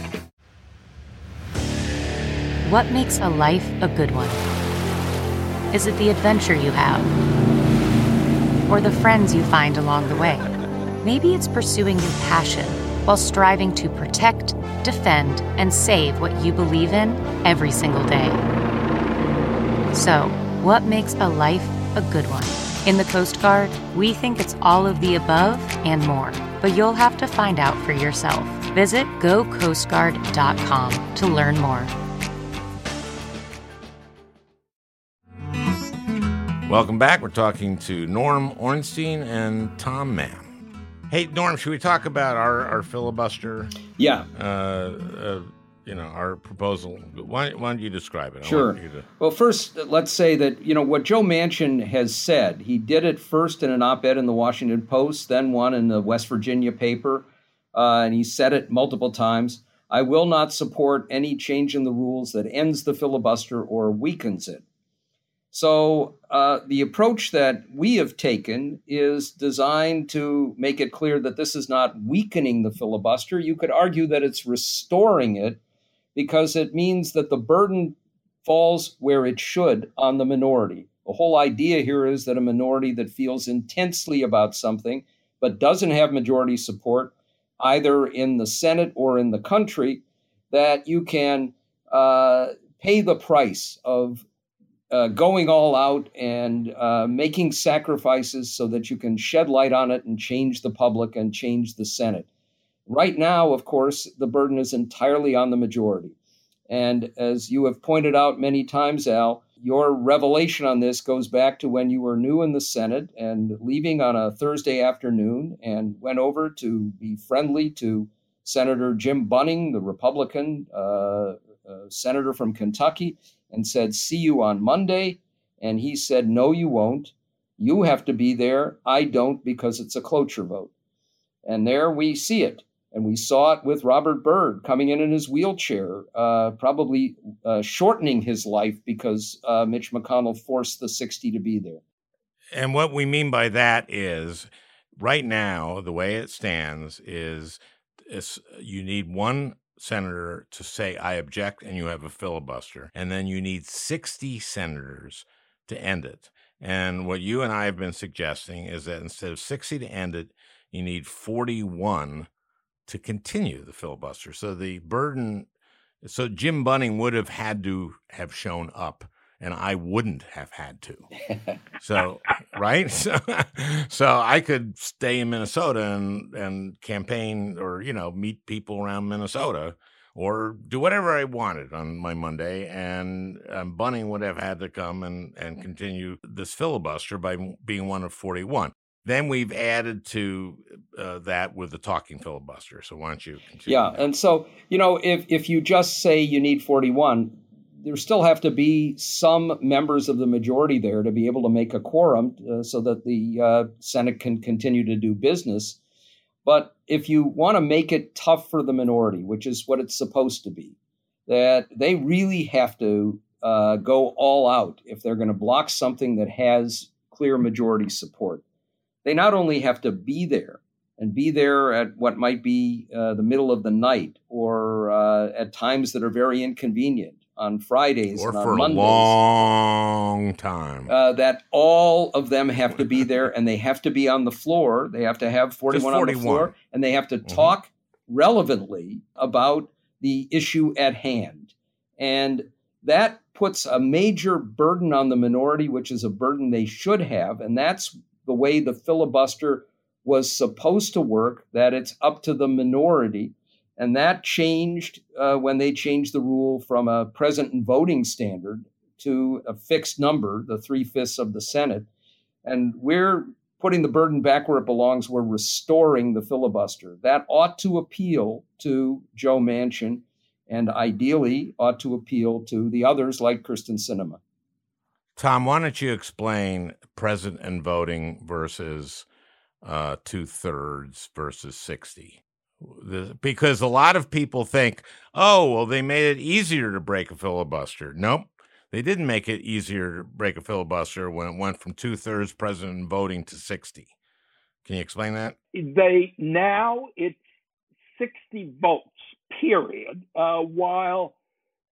What makes a life a good one? Is it the adventure you have? or the friends you find along the way. Maybe it's pursuing your passion while striving to protect, defend, and save what you believe in every single day. So, what makes a life a good one? In the Coast Guard, we think it's all of the above and more, but you'll have to find out for yourself. Visit gocoastguard.com to learn more. Welcome back. We're talking to Norm Ornstein and Tom Mann. Hey, Norm, should we talk about our, our filibuster? Yeah. Uh, uh, you know, our proposal. Why, why don't you describe it? I Sure. to- Well, first, let's say that, you know, what Joe Manchin has said, he did it first in an op ed in the Washington Post, then one in the West Virginia paper, uh, and he said it multiple times. I will not support any change in the rules that ends the filibuster or weakens it. So, uh, the approach that we have taken is designed to make it clear that this is not weakening the filibuster. You could argue that it's restoring it because it means that the burden falls where it should on the minority. The whole idea here is that a minority that feels intensely about something but doesn't have majority support, either in the Senate or in the country, that you can uh, pay the price of uh, going all out and uh, making sacrifices so that you can shed light on it and change the public and change the Senate. Right now, of course, the burden is entirely on the majority. And as you have pointed out many times, Al, your revelation on this goes back to when you were new in the Senate and leaving on a Thursday afternoon and went over to be friendly to Senator Jim Bunning, the Republican uh, uh, senator from Kentucky, and said, See you on Monday. And he said, No, you won't. You have to be there. I don't because it's a cloture vote. And there we see it. And we saw it with Robert Byrd coming in in his wheelchair, uh, probably uh, shortening his life because uh, Mitch McConnell forced the 60 to be there. And what we mean by that is right now, the way it stands is, is you need one senator to say, I object, and you have a filibuster. And then you need 60 senators to end it. And what you and I have been suggesting is that instead of 60 to end it, you need 41 to continue the filibuster. So the burden, so Jim Bunning would have had to have shown up, and I wouldn't have had to. So, right? So, so I could stay in Minnesota and, and campaign or, you know, meet people around Minnesota or do whatever I wanted on my Monday. And um, Bunning would have had to come and, and continue this filibuster by being one of 41. Then we've added to uh, that with the talking filibuster. So why don't you continue? Yeah, and so you know, if if you just say you need 41, there still have to be some members of the majority there to be able to make a quorum uh, so that the uh, Senate can continue to do business. But if you want to make it tough for the minority, which is what it's supposed to be, that they really have to uh, go all out if they're going to block something that has clear majority support. They not only have to be there and be there at what might be uh, the middle of the night or uh, at times that are very inconvenient on Fridays or and on for a long time. Uh, that all of them have to be there and they have to be on the floor. They have to have 41, on the floor and they have to Mhm. talk relevantly about the issue at hand. And that puts a major burden on the minority, which is a burden they should have. And that's the way the filibuster was supposed to work, that it's up to the minority. And that changed uh, when they changed the rule from a present and voting standard to a fixed number, the three fifths of the Senate. And we're putting the burden back where it belongs. We're restoring the filibuster. That ought to appeal to Joe Manchin and ideally ought to appeal to the others like Kyrsten Sinema. Tom, why don't you explain present and voting versus uh, two thirds versus 60? The- because a lot of people think, oh, well, they made it easier to break a filibuster. Nope. They didn't make it easier to break a filibuster when it went from two thirds present and voting to 60. Can you explain that? they now it's 60 votes period uh, while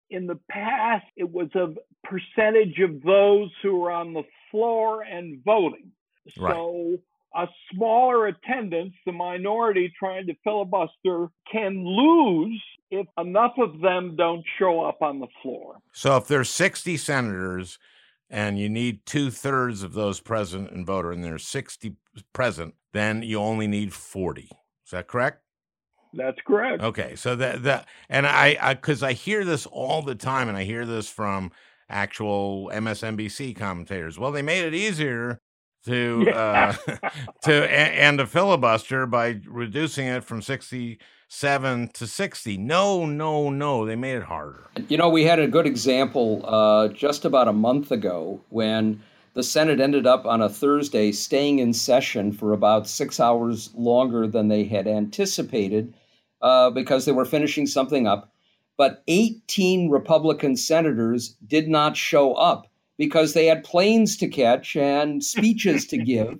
in the past it was a percentage of those who were on the floor and voting Right. So a smaller attendance, the minority trying to filibuster, can lose if enough of them don't show up on the floor. So if there's 60 senators and you need two thirds of those present and voter, and there's 60 present, then you only need 40. Is that correct? That's correct. Okay, so that that and I because I, I, hear this all the time, and I hear this from actual MSNBC commentators. Well, they made it easier to yeah. uh, to and a filibuster by reducing it from sixty seven to sixty. No, no, no, they made it harder. You know, we had a good example uh, just about a month ago when the Senate ended up on a Thursday staying in session for about six hours longer than they had anticipated uh, because they were finishing something up. But 18 Republican senators did not show up because they had planes to catch and speeches to give.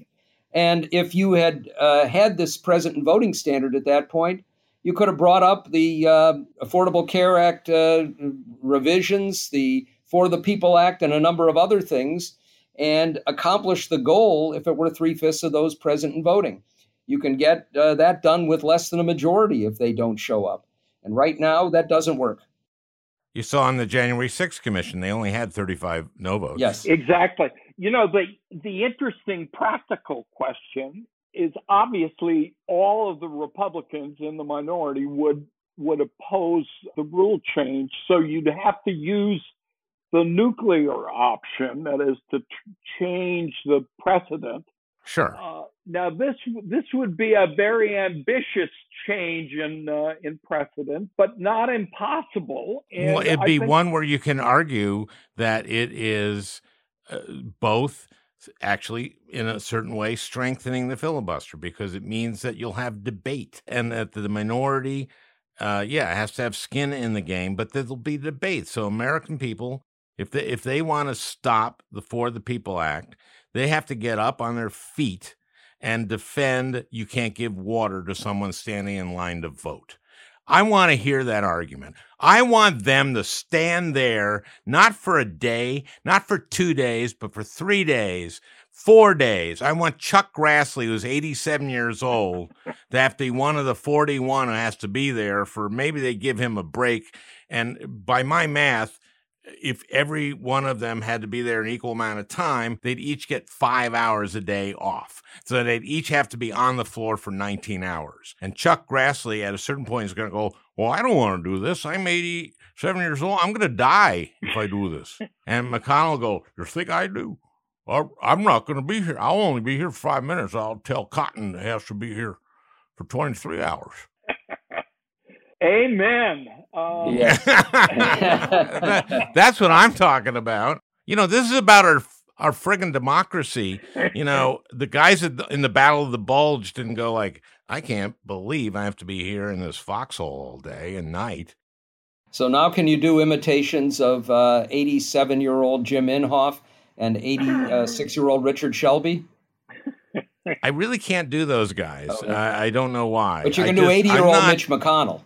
And if you had uh, had this present and voting standard at that point, you could have brought up the uh, Affordable Care Act uh, revisions, the For the People Act, and a number of other things, and accomplished the goal if it were three fifths of those present and voting you can get uh, that done with less than a majority if they don't show up. And right now, that doesn't work. You saw on the January 6th commission, they only had 35 no votes. Yes. Exactly. You know, the, the interesting practical question is obviously all of the Republicans in the minority would would oppose the rule change. So you'd have to use the nuclear option, that is to change the precedent. Sure. Uh, now this this would be a very ambitious change in uh, in precedent, but not impossible. And well, it'd be think- one where you can argue that it is uh, both actually in a certain way strengthening the filibuster because it means that you'll have debate and that the minority uh, yeah has to have skin in the game but there'll be debate so american people if they if they want to stop the for the people act they have to get up on their feet and defend you can't give water to someone standing in line to vote. I want to hear that argument. I want them to stand there, not for a day, not for two days, but for three days, four days. I want Chuck Grassley, who's 87 years old, to have to be one of the 41 who has to be there for maybe they give him a break. And by my math, if every one of them had to be there an equal amount of time, they'd each get five hours a day off. So they'd each have to be on the floor for 19 hours. And Chuck Grassley at a certain point is going to go, Well, I don't want to do this. I'm 87 years old. I'm going to die if I do this. and McConnell will go, You think I do? Uh, I'm not going to be here. I'll only be here for five minutes. I'll tell Cotton it has to be here for 23 hours. Amen. Um, That's what I'm talking about. You know, this is about our our friggin' democracy. You know, the guys in the Battle of the Bulge didn't go like, I can't believe I have to be here in this foxhole all day and night. So now, can you do imitations of 87 uh, year old Jim Inhofe and 86 year old Richard Shelby? I really can't do those guys. Okay. I, I, don't know why. But you can I do 80 year old Mitch McConnell.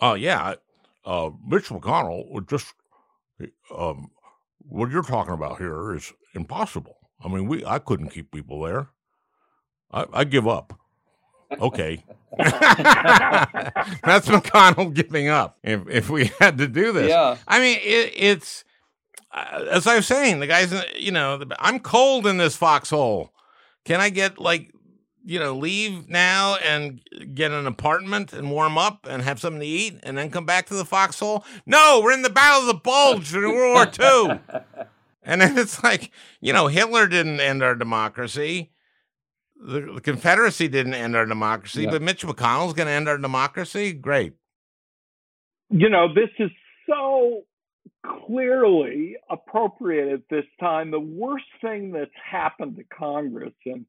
Oh, uh, yeah. Uh, Mitch McConnell would just, um, what you're talking about here is impossible. I mean, we I couldn't keep people there. I, I give up. Okay. That's McConnell giving up if, if we had to do this. Yeah. I mean, it, it's, uh, as I was saying, the guys, you know, I'm cold in this foxhole. Can I get like you know, leave now and get an apartment and warm up and have something to eat and then come back to the foxhole? No, we're in the Battle of the Bulge in World War II. and then it's like, you know, Hitler didn't end our democracy. The, the Confederacy didn't end our democracy, yeah. but Mitch McConnell's going to end our democracy? Great. You know, this is so clearly appropriate at this time. The worst thing that's happened to Congress, and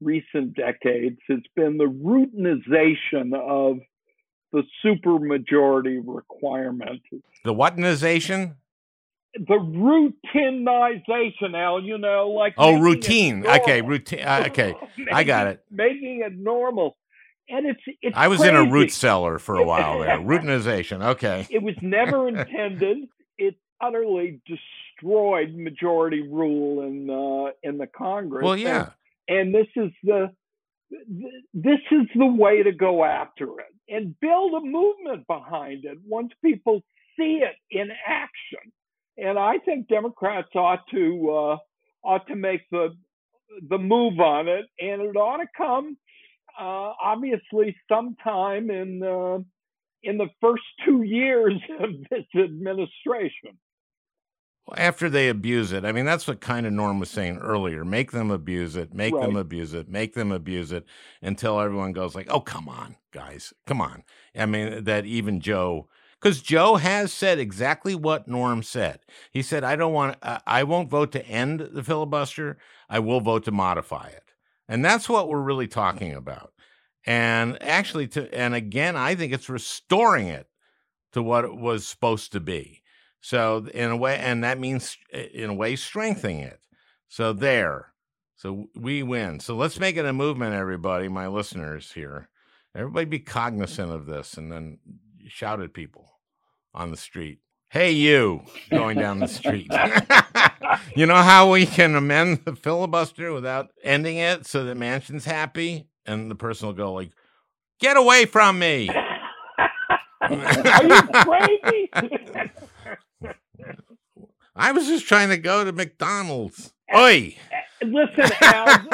recent decades has been the routinization of the supermajority requirement. The whatinization? The routinization, Al, you know, like oh, routine. Okay, routine. Uh, okay, making, I got it. Making it normal, and it's it's. I was crazy. in a root cellar for a while there. routinization. Okay. It was never intended. it utterly destroyed majority rule in uh, in the Congress. Well, yeah. and this is the this is the way to go after it and build a movement behind it once people see it in action. And I think Democrats ought to uh, ought to make the the move on it, and it ought to come uh, obviously sometime in uh, in the first two years of this administration. After they abuse it, I mean that's what kind of Norm was saying earlier. Make them abuse it, make Right. them abuse it, make them abuse it until everyone goes like, "Oh, come on, guys, come on." I mean that even Joe, because Joe has said exactly what Norm said. He said, "I don't want, uh, I won't vote to end the filibuster. I will vote to modify it," and that's what we're really talking about. And actually, to and again, I think it's restoring it to what it was supposed to be. So in a way, and that means eh, in a way strengthening it. So there. So we win. So let's make it a movement, everybody, my listeners here. Everybody be cognizant of this and then shout at people on the street. Hey, you going down the street. you know how we can amend the filibuster without ending it so that Manchin's happy? And the person will go like, get away from me. Are you crazy? I was just trying to go to McDonald's. Oi! Listen, Al,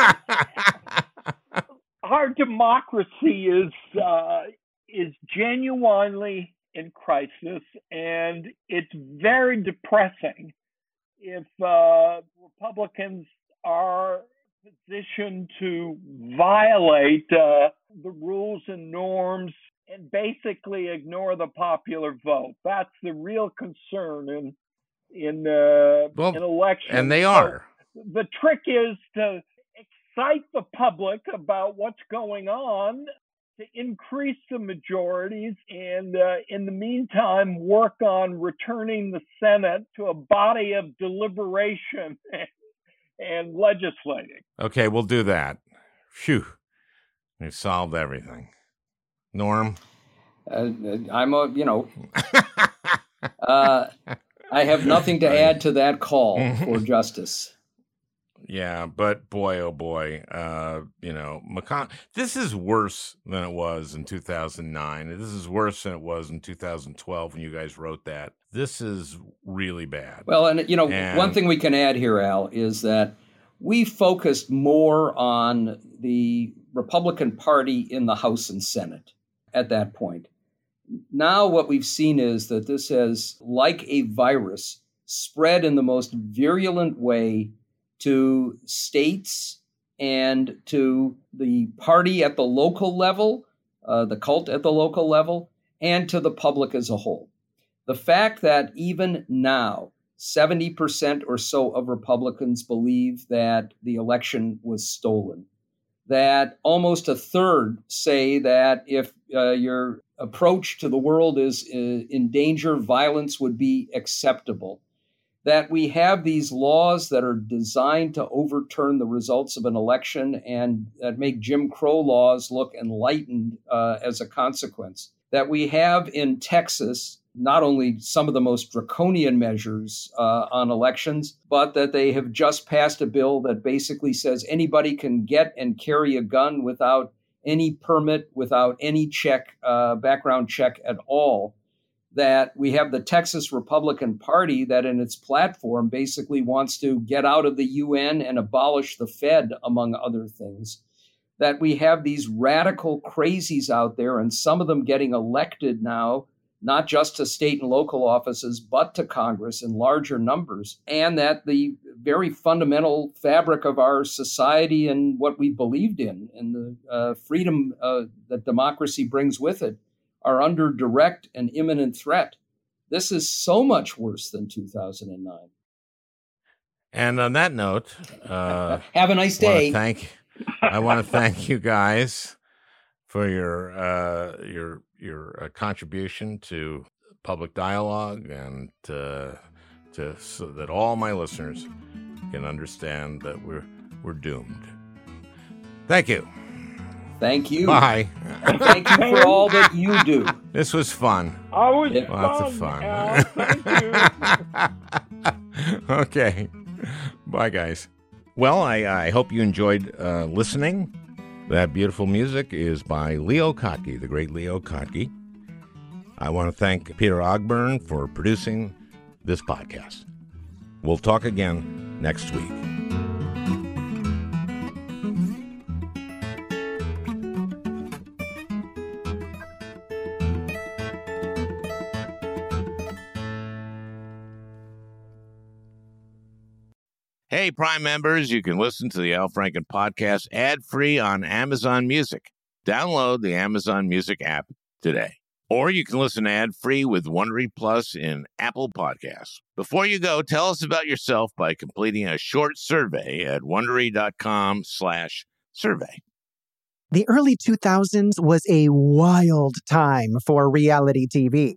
our democracy is uh, is genuinely in crisis, and it's very depressing if uh, Republicans are positioned to violate uh, the rules and norms and basically ignore the popular vote. That's the real concern in in uh, Well, in elections. And they So- are. the trick is to excite the public about what's going on to increase the majorities and uh, in the meantime work on returning the senate to a body of deliberation and legislating Okay, we'll do that. Phew. We've solved everything. Norm? Uh, I'm a, you know, uh, I have nothing to add to that call for justice. Yeah, but boy, oh boy, uh, you know, McCon- this is worse than it was in 2009. This is worse than it was in 2012 when you guys wrote that. This is really bad. Well, and you know, one thing we can add here, Al, is that we focused more on the Republican Party in the House and Senate at that point. Now, what we've seen is that this has, like a virus, spread in the most virulent way to states and to the party at the local level, uh, the cult at the local level, and to the public as a whole. The fact that even now, 70% or so of Republicans believe that the election was stolen, that almost a third say that if uh, your approach to the world is uh, in danger, violence would be acceptable. That we have these laws that are designed to overturn the results of an election and that make Jim Crow laws look enlightened uh, as a consequence. That we have in Texas not only some of the most draconian measures uh, on elections, but that they have just passed a bill that basically says anybody can get and carry a gun without any permit, without any check, uh, background check at all. That we have the Texas Republican Party that in its platform basically wants to get out of the UN and abolish the Fed, among other things. That we have these radical crazies out there, and some of them getting elected now not just to state and local offices, but to Congress in larger numbers, and that the very fundamental fabric of our society and what we believed in and the uh, freedom uh, that democracy brings with it are under direct and imminent threat. This is so much worse than 2009. And on that note, uh, Have a nice I day. thank I want to thank you guys for your uh, your your uh, contribution to public dialogue and uh, to so that all my listeners can understand that we're we're doomed. Thank you. Thank you. Bye. And thank you for all that you do. This was fun. always Yeah. Lots fun, of Al. fun. thank you okay. Bye, guys. Well, I, I hope you enjoyed uh, listening. That beautiful music is by Leo Kottke, the great Leo Kottke. I want to thank Peter Ogburn for producing this podcast. We'll talk again next week. Hey, Prime members, you can listen to the Al Franken podcast ad free on Amazon Music. Download the Amazon Music app today. Or you can listen ad free with Wondery Plus in Apple Podcasts. Before you go, tell us about yourself by completing a short survey at wondery.com/slash survey. The early 2000s was a wild time for reality TV.